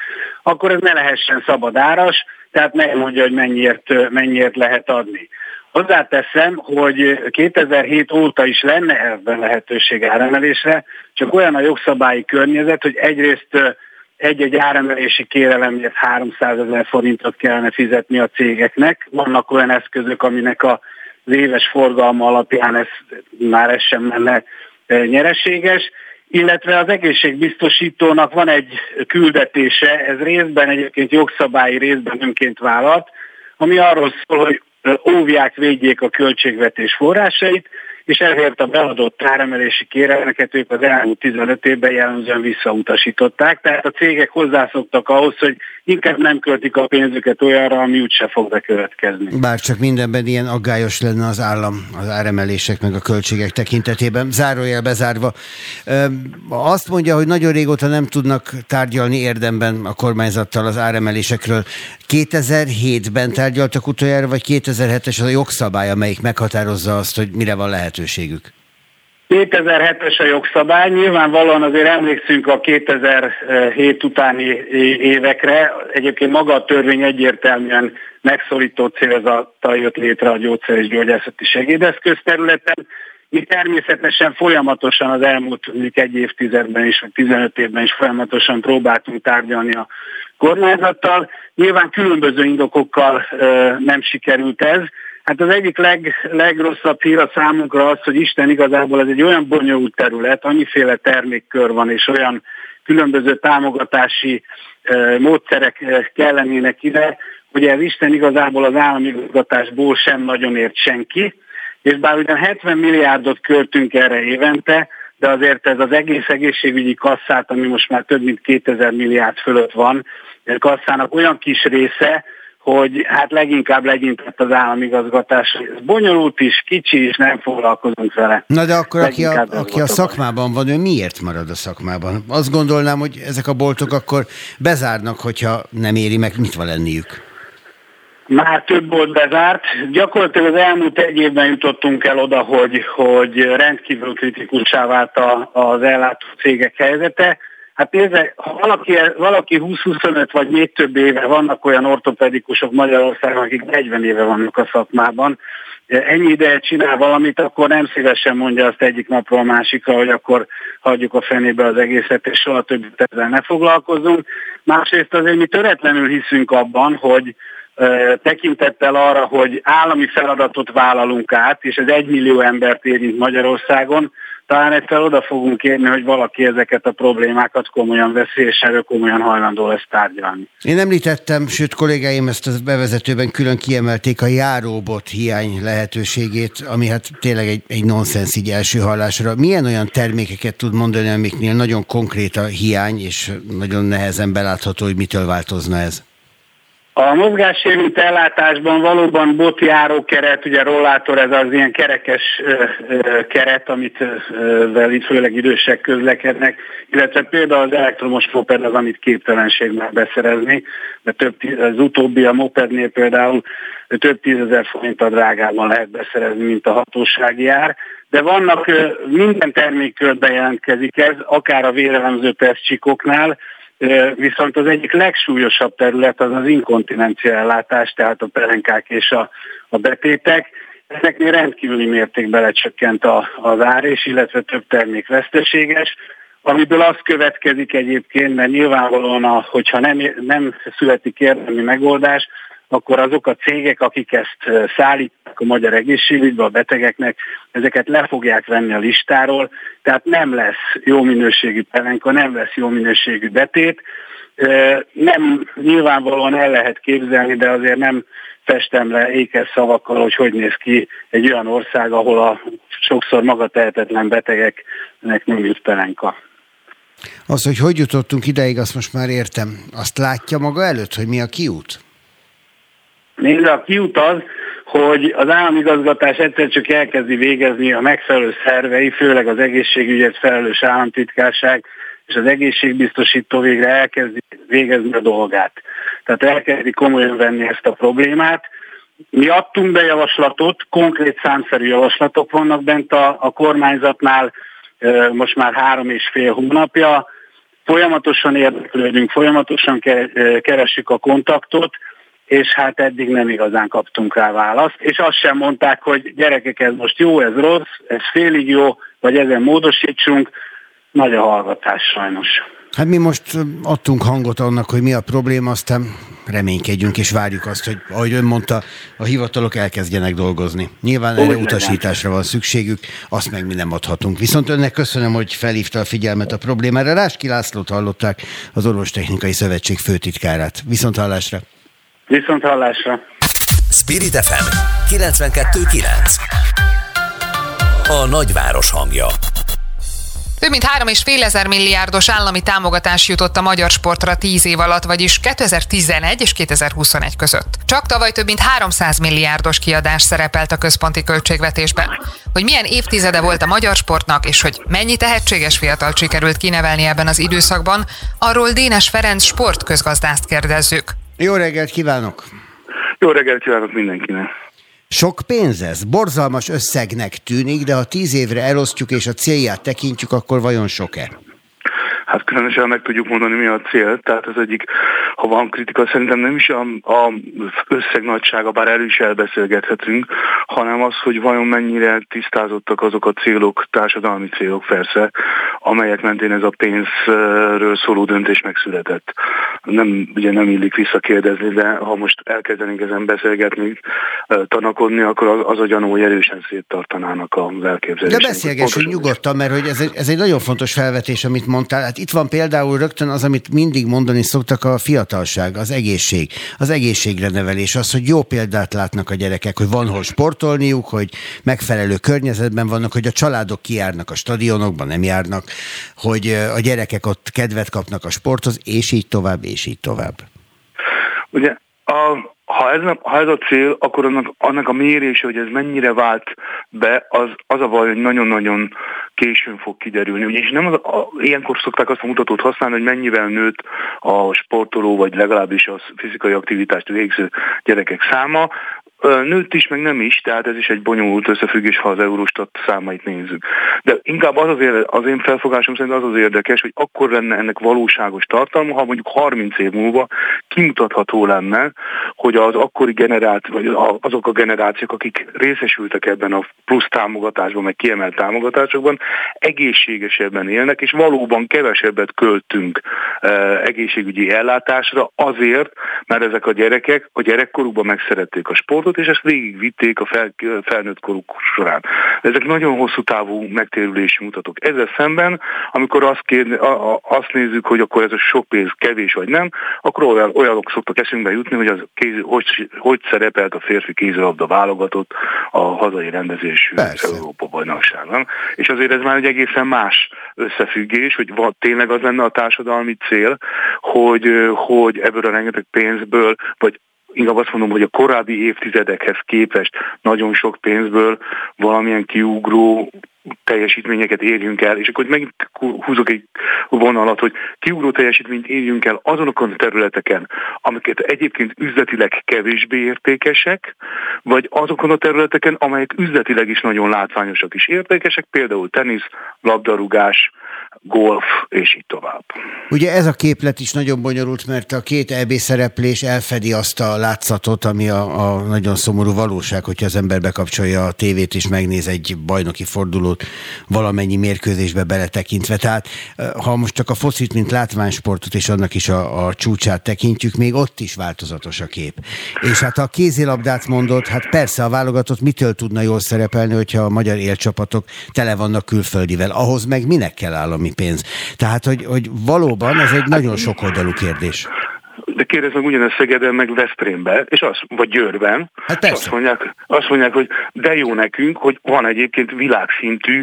akkor ez ne lehessen szabadáras, tehát megmondja, hogy mennyiért, mennyiért lehet adni. Hozzáteszem, hogy 2007 óta is lenne ebben lehetőség áremelésre, csak olyan a jogszabályi környezet, hogy egyrészt egy-egy áremelési kérelemért 300 ezer forintot kellene fizetni a cégeknek. Vannak olyan eszközök, aminek az éves forgalma alapján ez, már ez sem lenne nyereséges, illetve az egészségbiztosítónak van egy küldetése, ez részben egyébként jogszabályi, részben önként vállalt, ami arról szól, hogy óvják, védjék a költségvetés forrásait, és ezért a beadott áremelési kérelmeket ők az elmúlt 15 évben jellemzően visszautasították, tehát a cégek hozzászoktak ahhoz, hogy inkább nem költik a pénzüket olyanra, ami úgyse fog bekövetkezni. Bár csak mindenben ilyen aggályos lenne az állam az áremelések meg a költségek tekintetében. Zárójel bezárva. Azt mondja, hogy nagyon régóta nem tudnak tárgyalni érdemben a kormányzattal az áremelésekről. 2007-ben tárgyaltak utoljára, vagy 2007-es az a jogszabály, amelyik meghatározza azt, hogy mire van lehetőségük? 2007-es a jogszabály, nyilvánvalóan azért emlékszünk a 2007 utáni évekre, egyébként maga a törvény egyértelműen megszorító célzattal jött létre a gyógyszer és gyógyászati segédeszköz területen, Mi természetesen folyamatosan az elmúlt egy évtizedben is, vagy 15 évben is folyamatosan próbáltunk tárgyalni a kormányzattal. Nyilván különböző indokokkal nem sikerült ez. Hát az egyik leg, legrosszabb hír a számunkra az, hogy Isten igazából ez egy olyan bonyolult terület, annyiféle termékkör van, és olyan különböző támogatási módszerek kellenének ide, hogy ez Isten igazából az állami igazgatásból sem nagyon ért senki, és bár ugyan 70 milliárdot költünk erre évente, de azért ez az egész egészségügyi kasszát, ami most már több mint 2000 milliárd fölött van, kasszának olyan kis része, hogy hát leginkább legyintett az államigazgatás. Ez bonyolult is, kicsi is, nem foglalkozunk vele. Na de akkor aki a, aki a szakmában van, ő miért marad a szakmában? Azt gondolnám, hogy ezek a boltok akkor bezárnak, hogyha nem éri meg nyitva lenniük. Már több volt bezárt. Gyakorlatilag az elmúlt egy évben jutottunk el oda, hogy, hogy rendkívül kritikussá vált az ellátó cégek helyzete. Hát nézze, ha valaki, valaki 20-25 vagy még több éve vannak olyan ortopedikusok Magyarországon, akik 40 éve vannak a szakmában, ennyi ideje csinál valamit, akkor nem szívesen mondja azt egyik napról a másikra, hogy akkor hagyjuk a fenébe az egészet, és soha többet ezzel ne foglalkozunk. Másrészt azért mi töretlenül hiszünk abban, hogy tekintettel arra, hogy állami feladatot vállalunk át, és ez egy millió embert érint Magyarországon, talán egyszer oda fogunk kérni, hogy valaki ezeket a problémákat komolyan veszi, és erről komolyan hajlandó lesz tárgyalni. Én említettem, sőt kollégáim ezt a bevezetőben külön kiemelték a járóbot hiány lehetőségét, ami hát tényleg egy, egy nonsens így első hallásra. Milyen olyan termékeket tud mondani, amiknél nagyon konkrét a hiány, és nagyon nehezen belátható, hogy mitől változna ez? A mozgássérült ellátásban valóban botjáró keret, ugye rollátor, ez az ilyen kerekes keret, amit vel itt főleg idősek közlekednek, illetve például az elektromos moped az, amit képtelenség már beszerezni, de több, az utóbbi a mopednél például több tízezer forinttal drágában lehet beszerezni, mint a hatósági ár. De vannak, minden termékkörben jelentkezik ez, akár a vérelemző tesztcsikoknál, Viszont az egyik legsúlyosabb terület az az inkontinencia ellátás, tehát a pelenkák és a, a betétek. Ezeknél rendkívüli mértékben lecsökkent a, az árés, illetve több termék veszteséges, amiből az következik egyébként, mert nyilvánvalóan, a, hogyha nem, nem születik érdemi megoldás, akkor azok a cégek, akik ezt szállítják a magyar egészségügybe a betegeknek, ezeket le fogják venni a listáról, tehát nem lesz jó minőségű pelenka, nem lesz jó minőségű betét. Nem nyilvánvalóan el lehet képzelni, de azért nem festem le ékes szavakkal, hogy hogy néz ki egy olyan ország, ahol a sokszor maga tehetetlen betegeknek nem jut pelenka. Az, hogy hogy jutottunk ideig, azt most már értem. Azt látja maga előtt, hogy mi a kiút? Nézd, a kiút az, hogy az államigazgatás egyszer csak elkezdi végezni a megfelelő szervei, főleg az egészségügyet felelős államtitkárság, és az egészségbiztosító végre elkezdi végezni a dolgát. Tehát elkezdi komolyan venni ezt a problémát. Mi adtunk be javaslatot, konkrét számszerű javaslatok vannak bent a, a kormányzatnál most már három és fél hónapja. Folyamatosan érdeklődünk, folyamatosan keressük a kontaktot, és hát eddig nem igazán kaptunk rá választ, és azt sem mondták, hogy gyerekek, ez most jó, ez rossz, ez félig jó, vagy ezen módosítsunk, nagy a hallgatás sajnos. Hát mi most adtunk hangot annak, hogy mi a probléma, aztán reménykedjünk és várjuk azt, hogy ahogy ön mondta, a hivatalok elkezdjenek dolgozni. Nyilván erre utasításra van szükségük, azt meg mi nem adhatunk. Viszont önnek köszönöm, hogy felhívta a figyelmet a problémára. Ráski Lászlót hallották, az Orvostechnikai Szövetség főtitkárát. Viszont hallásra! Viszont hallásra. Spirit FM 92.9 A nagyváros hangja több mint 3,5 ezer milliárdos állami támogatás jutott a magyar sportra 10 év alatt, vagyis 2011 és 2021 között. Csak tavaly több mint 300 milliárdos kiadás szerepelt a központi költségvetésben. Hogy milyen évtizede volt a magyar sportnak, és hogy mennyi tehetséges fiatal sikerült kinevelni ebben az időszakban, arról Dénes Ferenc sportközgazdászt kérdezzük. Jó reggelt kívánok! Jó reggelt kívánok mindenkinek! Sok pénz ez? Borzalmas összegnek tűnik, de ha tíz évre elosztjuk és a célját tekintjük, akkor vajon sok-e? Hát különösen meg tudjuk mondani, mi a cél. Tehát az egyik, ha van kritika, szerintem nem is a, a összeg nagysága, bár erről is elbeszélgethetünk, hanem az, hogy vajon mennyire tisztázottak azok a célok, társadalmi célok persze, amelyek mentén ez a pénzről szóló döntés megszületett. Nem, ugye nem illik visszakérdezni, de ha most elkezdenénk ezen beszélgetni, tanakodni, akkor az a gyanú, hogy erősen széttartanának a elképzelések. De beszélgessünk nyugodtan, mert hogy ez egy, ez egy nagyon fontos felvetés, amit mondtál. Hát itt van például rögtön az, amit mindig mondani szoktak a fiatalság, az egészség, az egészségre nevelés, az, hogy jó példát látnak a gyerekek, hogy van hol sportolniuk, hogy megfelelő környezetben vannak, hogy a családok kijárnak a stadionokban, nem járnak, hogy a gyerekek ott kedvet kapnak a sporthoz, és így tovább, és így tovább. Ugye a, ha ez, ha ez a cél, akkor annak, annak a mérése, hogy ez mennyire vált be, az, az a baj, hogy nagyon-nagyon későn fog kiderülni. Ugyanis nem az, a, ilyenkor szokták azt a mutatót használni, hogy mennyivel nőtt a sportoló, vagy legalábbis a fizikai aktivitást végző gyerekek száma, Nőtt is, meg nem is, tehát ez is egy bonyolult összefüggés, ha az Eurostat számait nézzük. De inkább az, az, az én felfogásom szerint az az érdekes, hogy akkor lenne ennek valóságos tartalma, ha mondjuk 30 év múlva kimutatható lenne, hogy az akkori generált, vagy azok a generációk, akik részesültek ebben a plusz támogatásban, meg kiemelt támogatásokban, egészségesebben élnek, és valóban kevesebbet költünk egészségügyi ellátásra azért, mert ezek a gyerekek a gyerekkorukban megszerették a sportot, és ezt végigvitték a fel, felnőtt koruk során. Ezek nagyon hosszú távú megtérülési mutatók. Ezzel szemben, amikor azt, kérni, a, a, azt nézzük, hogy akkor ez a sok pénz kevés vagy nem, akkor olyan, olyanok szoktak eszünkbe jutni, hogy az kéz, hogy, hogy szerepelt a férfi kézilabda válogatott a hazai rendezésű Európa bajnokságon. És azért ez már egy egészen más összefüggés, hogy van, tényleg az lenne a társadalmi cél, hogy, hogy ebből a rengeteg pénzből, vagy inkább azt mondom, hogy a korábbi évtizedekhez képest nagyon sok pénzből valamilyen kiugró teljesítményeket érjünk el, és akkor megint húzok egy vonalat, hogy kiugró teljesítményt érjünk el azonokon a területeken, amiket egyébként üzletileg kevésbé értékesek, vagy azokon a területeken, amelyek üzletileg is nagyon látványosak és értékesek, például tenisz, labdarúgás, golf, és így tovább. Ugye ez a képlet is nagyon bonyolult, mert a két EB szereplés elfedi azt a látszatot, ami a, a nagyon szomorú valóság, hogyha az ember bekapcsolja a tévét és megnéz egy bajnoki fordulót valamennyi mérkőzésbe beletekintve. Tehát ha most csak a focit, mint látványsportot és annak is a, a csúcsát tekintjük, még ott is változatos a kép. És hát a kézilabdát mondott, hát persze a válogatott mitől tudna jól szerepelni, hogyha a magyar élcsapatok tele vannak külföldivel. Ahhoz meg minek kell állami pénz. Tehát, hogy, hogy valóban ez egy nagyon sokoldalú kérdés de kérdez meg ugyanezt Szegeden, meg Veszprémbe, és az, vagy Győrben, hát és azt mondják, azt mondják, hogy de jó nekünk, hogy van egyébként világszintű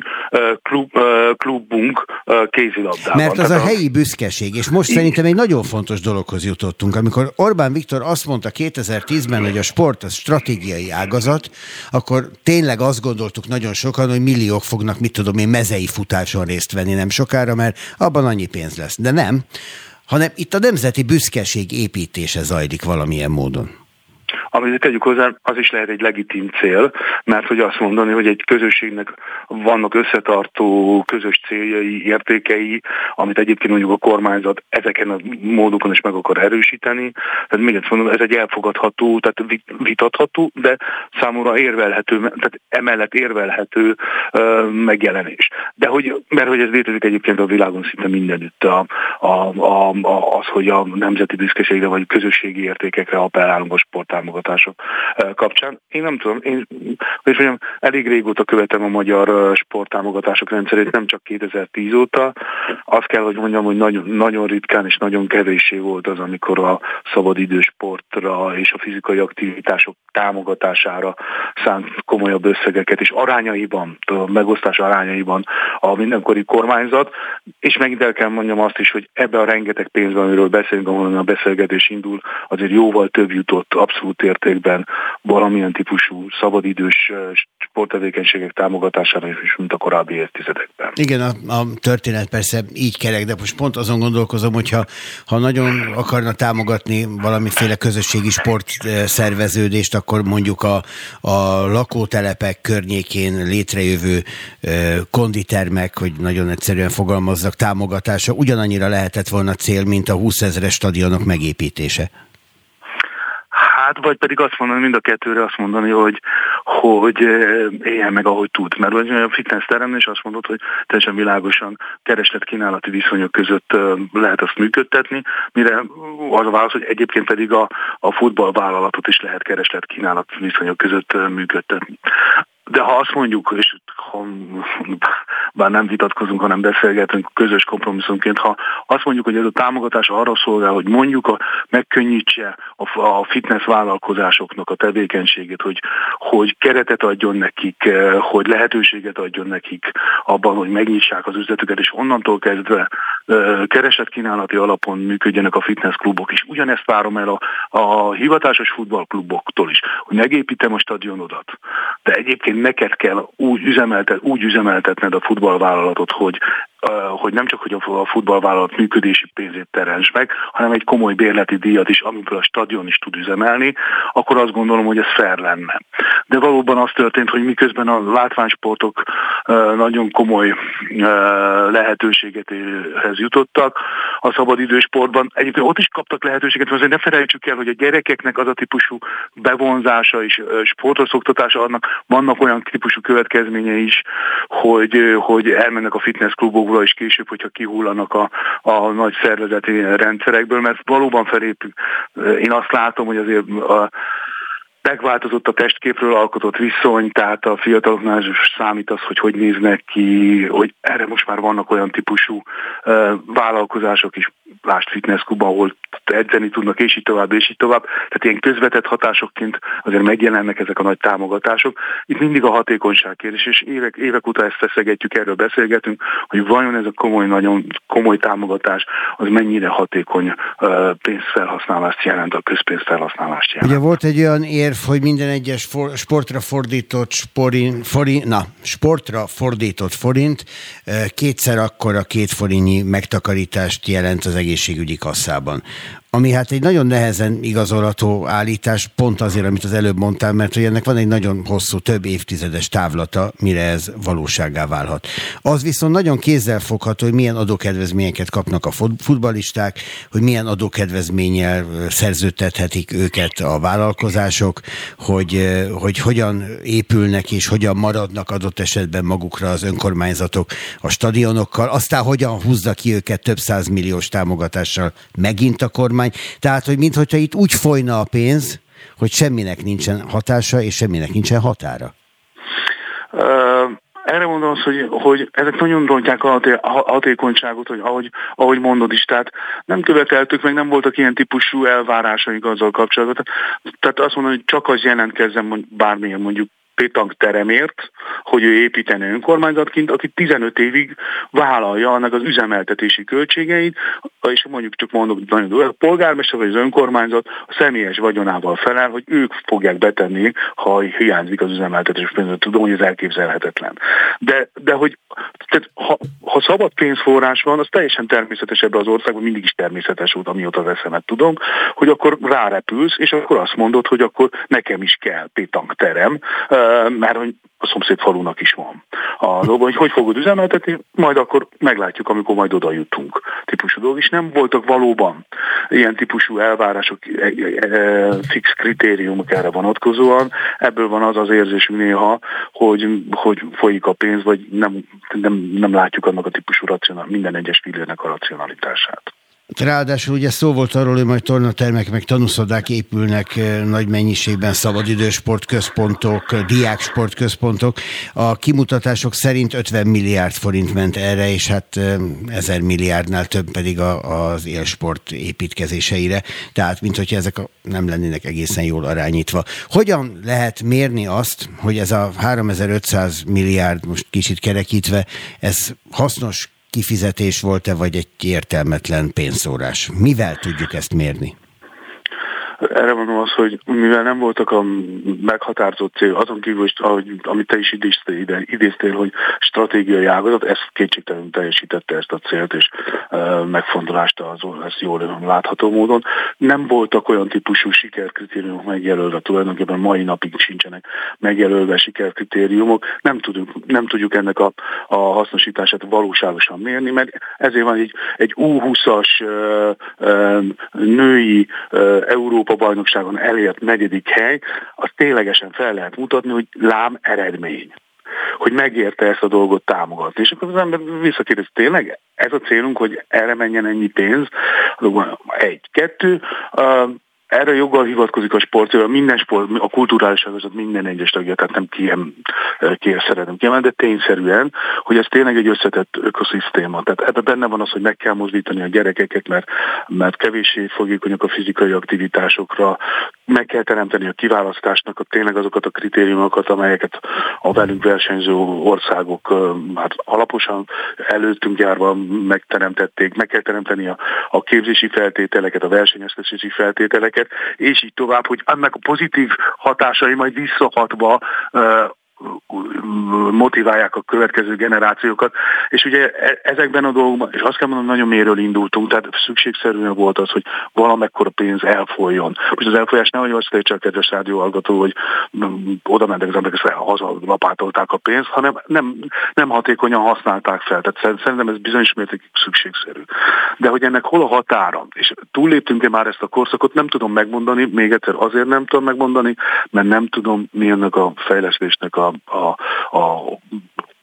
klub, klubunk kézilabdában. Mert az Tehát a helyi büszkeség, és most így. szerintem egy nagyon fontos dologhoz jutottunk. Amikor Orbán Viktor azt mondta 2010-ben, hogy a sport az stratégiai ágazat, akkor tényleg azt gondoltuk nagyon sokan, hogy milliók fognak, mit tudom én, mezei futáson részt venni nem sokára, mert abban annyi pénz lesz. De nem hanem itt a nemzeti büszkeség építése zajlik valamilyen módon. Amit tegyük hozzá, az is lehet egy legitim cél, mert hogy azt mondani, hogy egy közösségnek vannak összetartó közös céljai, értékei, amit egyébként mondjuk a kormányzat ezeken a módokon is meg akar erősíteni. Tehát még egyszer mondom, ez egy elfogadható, tehát vitatható, de számomra érvelhető, tehát emellett érvelhető megjelenés. De hogy, mert hogy ez létezik egyébként a világon szinte mindenütt, a, a, a, az, hogy a nemzeti büszkeségre vagy közösségi értékekre appellálunk a sporttámogatásra támogatások kapcsán. Én nem tudom, én hogy mondjam, elég régóta követem a magyar sporttámogatások rendszerét, nem csak 2010 óta. Azt kell, hogy mondjam, hogy nagyon, nagyon ritkán és nagyon kevéssé volt az, amikor a szabadidősportra és a fizikai aktivitások támogatására szánt komolyabb összegeket, és arányaiban, a megosztás arányaiban a mindenkori kormányzat, és megint el kell mondjam azt is, hogy ebbe a rengeteg pénzben, amiről beszélünk, ahol a beszélgetés indul, azért jóval több jutott abszolút értékben valamilyen típusú szabadidős sporttevékenységek támogatására is, mint a korábbi évtizedekben. Igen, a, a történet persze így kerek, de most pont azon gondolkozom, hogyha ha nagyon akarna támogatni valamiféle közösségi sport szerveződést, akkor mondjuk a, a lakótelepek környékén létrejövő konditermek, hogy nagyon egyszerűen fogalmazzak, támogatása ugyanannyira lehetett volna cél, mint a 20 ezeres stadionok megépítése. Hát, vagy pedig azt mondani, mind a kettőre azt mondani, hogy, hogy éljen meg, ahogy tud. Mert a fitness teremnél is azt mondod, hogy teljesen világosan kereslet-kínálati viszonyok között lehet azt működtetni, mire az a válasz, hogy egyébként pedig a, a futballvállalatot is lehet kereslet-kínálat viszonyok között működtetni. De ha azt mondjuk, és ha, bár nem vitatkozunk, hanem beszélgetünk közös kompromisszumként, ha azt mondjuk, hogy ez a támogatás arra szolgál, hogy mondjuk a, megkönnyítse a, a fitness vállalkozásoknak a tevékenységét, hogy, hogy keretet adjon nekik, eh, hogy lehetőséget adjon nekik abban, hogy megnyissák az üzletüket, és onnantól kezdve eh, keresetkínálati alapon működjenek a fitness klubok is. Ugyanezt várom el a, a hivatásos futballkluboktól is, hogy megépítem a stadionodat, de egyébként neked kell úgy, üzemeltet, úgy üzemeltetned a futballvállalatot, hogy hogy nem csak hogy a futballvállalat működési pénzét terens meg, hanem egy komoly bérleti díjat is, amiből a stadion is tud üzemelni, akkor azt gondolom, hogy ez fair lenne. De valóban az történt, hogy miközben a látványsportok nagyon komoly lehetőségethez jutottak, a szabadidősportban egyébként ott is kaptak lehetőséget, mert azért ne felejtsük el, hogy a gyerekeknek az a típusú bevonzása és sportra szoktatása annak vannak olyan típusú következményei is, hogy, hogy elmennek a fitnessklubokba, múlva is később, hogyha kihullanak a, a nagy szervezeti rendszerekből, mert valóban felépül. Én azt látom, hogy azért a, megváltozott a testképről alkotott viszony, tehát a fiataloknál számít az, hogy hogy néznek ki, hogy erre most már vannak olyan típusú vállalkozások is, lást fitnessklubban, ahol edzeni tudnak, és így tovább, és így tovább. Tehát ilyen közvetett hatásokként azért megjelennek ezek a nagy támogatások. Itt mindig a hatékonyság kérdés, és évek, évek után ezt feszegetjük, erről beszélgetünk, hogy vajon ez a komoly, nagyon komoly támogatás, az mennyire hatékony pénzfelhasználást jelent, a közpénzfelhasználást jelent. Ugye volt egy olyan érv, hogy minden egyes for, sportra fordított sporin, forint, na, sportra fordított forint kétszer a két forintnyi megtakarítást jelent az egészségügyi kasszában ami hát egy nagyon nehezen igazolható állítás, pont azért, amit az előbb mondtál, mert hogy ennek van egy nagyon hosszú, több évtizedes távlata, mire ez valóságá válhat. Az viszont nagyon kézzelfogható, hogy milyen adókedvezményeket kapnak a futbalisták, hogy milyen adókedvezménnyel szerződtethetik őket a vállalkozások, hogy, hogy hogyan épülnek és hogyan maradnak adott esetben magukra az önkormányzatok a stadionokkal, aztán hogyan húzza ki őket több százmilliós támogatással megint a kormány, kormány. Tehát, hogy mintha itt úgy folyna a pénz, hogy semminek nincsen hatása, és semminek nincsen határa. Uh, erre mondom azt, hogy, hogy ezek nagyon rontják a hatékonyságot, hogy ahogy, ahogy mondod is, tehát nem követeltük, meg nem voltak ilyen típusú elvárásaink azzal kapcsolatban. Tehát, azt mondom, hogy csak az jelentkezzen bármilyen mondjuk pétank teremért, hogy ő építene önkormányzatként, aki 15 évig vállalja annak az üzemeltetési költségeit, és mondjuk csak mondok nagyon durva, a polgármester vagy az önkormányzat a személyes vagyonával felel, hogy ők fogják betenni, ha hiányzik az üzemeltetés pénz. Tudom, hogy ez elképzelhetetlen. De, de hogy tehát, ha, ha szabad pénzforrás van, az teljesen természetes ebben az országban, mindig is természetes volt, amióta az eszemet tudom, hogy akkor rárepülsz, és akkor azt mondod, hogy akkor nekem is kell pétank terem, mert hogy a szomszéd falunak is van. A dolog, hogy hogy fogod üzemeltetni, majd akkor meglátjuk, amikor majd oda jutunk. Típusú dolog, és nem voltak valóban ilyen típusú elvárások, e, e, e, fix kritériumok erre vonatkozóan. Ebből van az az érzésünk néha, hogy, hogy folyik a pénz, vagy nem, nem, nem látjuk annak a típusú racionál, minden egyes fillérnek a racionalitását. Ráadásul ugye szó volt arról, hogy majd tornatermek meg tanúszodák épülnek eh, nagy mennyiségben szabadidős sportközpontok, diák sportközpontok. A kimutatások szerint 50 milliárd forint ment erre, és hát eh, ezer milliárdnál több pedig a, az élsport építkezéseire. Tehát, mint hogyha ezek nem lennének egészen jól arányítva. Hogyan lehet mérni azt, hogy ez a 3500 milliárd, most kicsit kerekítve, ez hasznos kifizetés volt-e, vagy egy értelmetlen pénzszórás? Mivel tudjuk ezt mérni? Erre mondom azt, hogy mivel nem voltak a meghatározott cél, azon kívül, ahogy, amit te is idéztél, idéztél, hogy stratégiai ágazat, ezt kétségtelenül teljesítette ezt a célt, és e, megfontolást az, ezt jól látható módon. Nem voltak olyan típusú sikerkritériumok megjelölve, tulajdonképpen mai napig sincsenek megjelölve sikerkritériumok. Nem, tudjuk, nem tudjuk ennek a, a hasznosítását valóságosan mérni, mert ezért van egy, egy U20-as e, e, női Európa-bajnokságon elért negyedik hely, az ténylegesen fel lehet mutatni, hogy lám eredmény hogy megérte ezt a dolgot támogatni. És akkor az ember visszakérdez, tényleg ez a célunk, hogy erre menjen ennyi pénz? Egy, kettő, erre joggal hivatkozik a sport, minden sport, a kulturális ágazat minden egyes tagja, tehát nem kiem, kiem szeretem kiemelni, de tényszerűen, hogy ez tényleg egy összetett ökoszisztéma. Tehát ebben benne van az, hogy meg kell mozdítani a gyerekeket, mert, mert kevéssé fogékonyak a fizikai aktivitásokra, meg kell teremteni a kiválasztásnak a, tényleg azokat a kritériumokat, amelyeket a velünk versenyző országok hát alaposan előttünk járva megteremtették, meg kell teremteni a, a képzési feltételeket, a versenyeztetési feltételeket, és így tovább, hogy annak a pozitív hatásai majd visszahatva motiválják a következő generációkat. És ugye e, ezekben a dolgokban, és azt kell mondanom, nagyon méről indultunk, tehát szükségszerűen volt az, hogy valamekkora pénz elfolyjon. Most az elfolyás nehogy azt csak kedves rádióhallgató, hogy oda mentek az emberek, és haza lapátolták a pénzt, hanem nem, nem hatékonyan használták fel. Tehát szerintem ez bizonyos mértékig szükségszerű. De hogy ennek hol a határa, és túlléptünk-e már ezt a korszakot, nem tudom megmondani, még egyszer azért nem tudom megmondani, mert nem tudom mi ennek a fejlesztésnek a a, a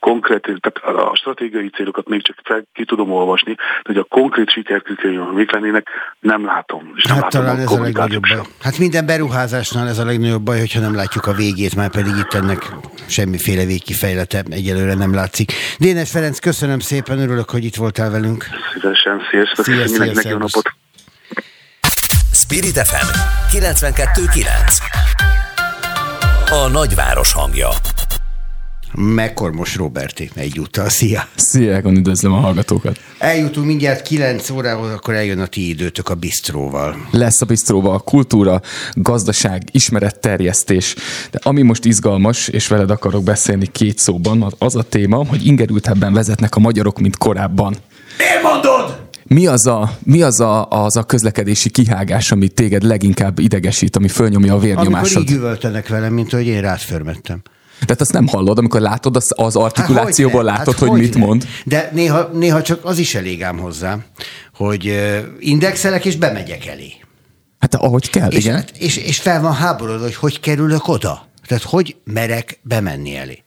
konkrét, tehát a stratégiai célokat még csak fel ki tudom olvasni, de hogy a konkrét sikerkritériumok mik lennének, nem látom. És nem hát látom talán a ez a legnagyobb baj. Hát minden beruházásnál ez a legnagyobb baj, hogyha nem látjuk a végét, már pedig itt ennek semmiféle végkifejlete egyelőre nem látszik. Dénes Ferenc, köszönöm szépen, örülök, hogy itt voltál velünk. Szívesen, sziasztok, szia, szia, jó napot. Spirit FM 92.9 a nagyváros hangja. Mekkormos Roberti egyúttal. Szia! Szia, Egon, üdvözlöm a hallgatókat! Eljutunk mindjárt 9 órához, akkor eljön a ti időtök a bistróval. Lesz a bistróval a kultúra, gazdaság, ismeretterjesztés. De ami most izgalmas, és veled akarok beszélni két szóban, az a téma, hogy ingerültebben vezetnek a magyarok, mint korábban. Miért mondod? Mi az a, mi az a, az a közlekedési kihágás, ami téged leginkább idegesít, ami fölnyomja a vérnyomásod? Amikor így üvöltenek velem, mint hogy én rád förmettem. Tehát azt nem hallod, amikor látod az, az artikulációból, hát, látod, hát, hogy mit mond? De néha, néha csak az is elég ám hozzá, hogy indexelek és bemegyek elé. Hát ahogy kell, és, igen. Hát, és, és fel van háborodva, hogy hogy kerülök oda. Tehát hogy merek bemenni elé.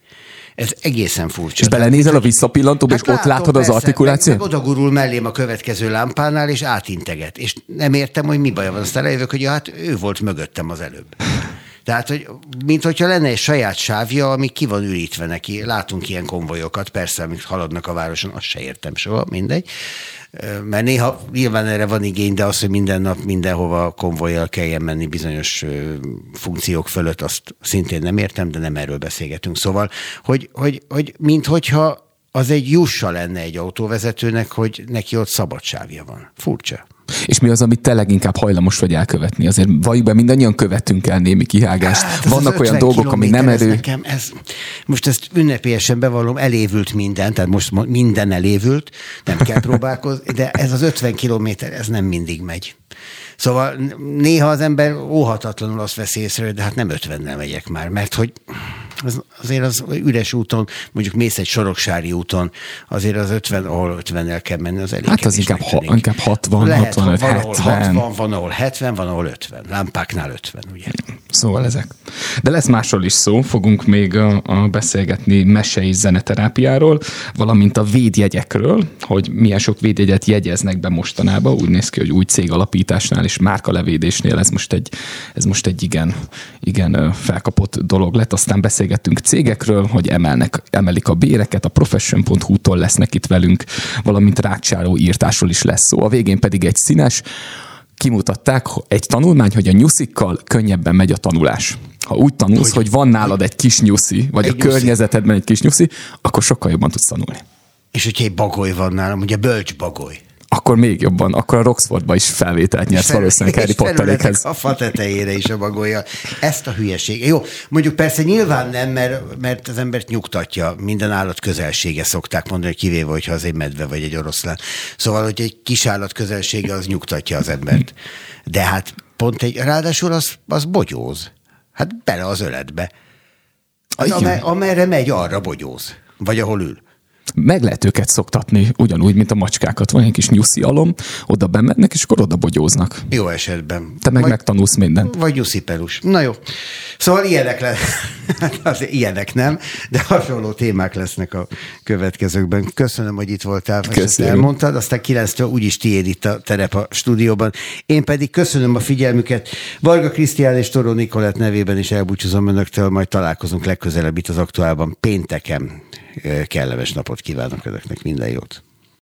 Ez egészen furcsa. És belenézel a visszapillantóba, hát és ott látod persze, az artikulációt? Meg, meg odagurul mellém a következő lámpánál, és átinteget. És nem értem, hogy mi baj van. Aztán eljövök, hogy ja, hát ő volt mögöttem az előbb. Tehát, hogy mint hogyha lenne egy saját sávja, ami ki van ürítve neki. Látunk ilyen konvojokat, persze, amik haladnak a városon, azt se értem soha, mindegy. Mert néha nyilván erre van igény, de az, hogy minden nap mindenhova konvojjal kelljen menni bizonyos funkciók fölött, azt szintén nem értem, de nem erről beszélgetünk. Szóval, hogy, hogy, hogy mint hogyha az egy jussa lenne egy autóvezetőnek, hogy neki ott szabadságja van. Furcsa. És mi az, amit te leginkább hajlamos vagy elkövetni? Azért valljuk be, mindannyian követünk el némi kihágást. Hát, Vannak olyan dolgok, ami nem erő. Nekem ez, most ezt ünnepélyesen bevallom, elévült minden, tehát most minden elévült, nem kell próbálkozni, de ez az 50 kilométer, ez nem mindig megy. Szóval néha az ember óhatatlanul azt veszi észre, de hát nem 50-nel megyek már, mert hogy az, azért az üres úton, mondjuk mész egy soroksári úton, azért az 50, ahol 50-nel kell menni, az elég Hát az inkább, ha, inkább 60, Lehet, 65, van, 70. 60, van, ahol 70, van, ahol 50. Lámpáknál 50, ugye? Szóval ezek. De lesz másról is szó, fogunk még a, a beszélgetni mese és zeneterápiáról, valamint a védjegyekről, hogy milyen sok védjegyet jegyeznek be mostanában. Úgy néz ki, hogy új cég alapításnál és márkalevédésnél ez most egy, ez most egy igen, igen felkapott dolog lett. Aztán beszélgettünk cégekről, hogy emelnek, emelik a béreket, a profession.hu-tól lesznek itt velünk, valamint rácsáló írtásról is lesz szó. A végén pedig egy színes, kimutatták egy tanulmány, hogy a nyuszikkal könnyebben megy a tanulás. Ha úgy tanulsz, hogy, hogy van nálad egy kis nyuszi, vagy egy a nyuszi. környezetedben egy kis nyuszi, akkor sokkal jobban tudsz tanulni. És hogyha egy bagoly van nálam, ugye bölcs bagoly. Akkor még jobban, akkor a Roxfordba is felvételt nyersz valószínűleg Harry Potterékhez. A fa tetejére is a bagolja. Ezt a hülyeség. Jó, mondjuk persze nyilván nem, mert, mert az embert nyugtatja. Minden állat közelsége szokták mondani, kivéve, hogyha az egy medve vagy egy oroszlán. Szóval, hogy egy kis állat közelsége az nyugtatja az embert. De hát pont egy, ráadásul az, az bogyóz. Hát bele az öletbe. Az, amerre megy, arra bogyóz. Vagy ahol ül meg lehet őket szoktatni, ugyanúgy, mint a macskákat. Van egy kis nyuszi alom, oda bemennek, és akkor oda bogyóznak. Jó esetben. Te meg vagy, megtanulsz mindent. Vagy nyuszi pelus. Na jó. Szóval ilyenek lesz. Azért ilyenek nem, de hasonló témák lesznek a következőkben. Köszönöm, hogy itt voltál, és elmondtad. Aztán kilenctől úgyis tiéd itt a terep a stúdióban. Én pedig köszönöm a figyelmüket. Varga Krisztián és Toró Nikolett nevében is elbúcsúzom önöktől, majd találkozunk legközelebb itt az aktuálban pénteken kellemes napot kívánok önöknek, minden jót!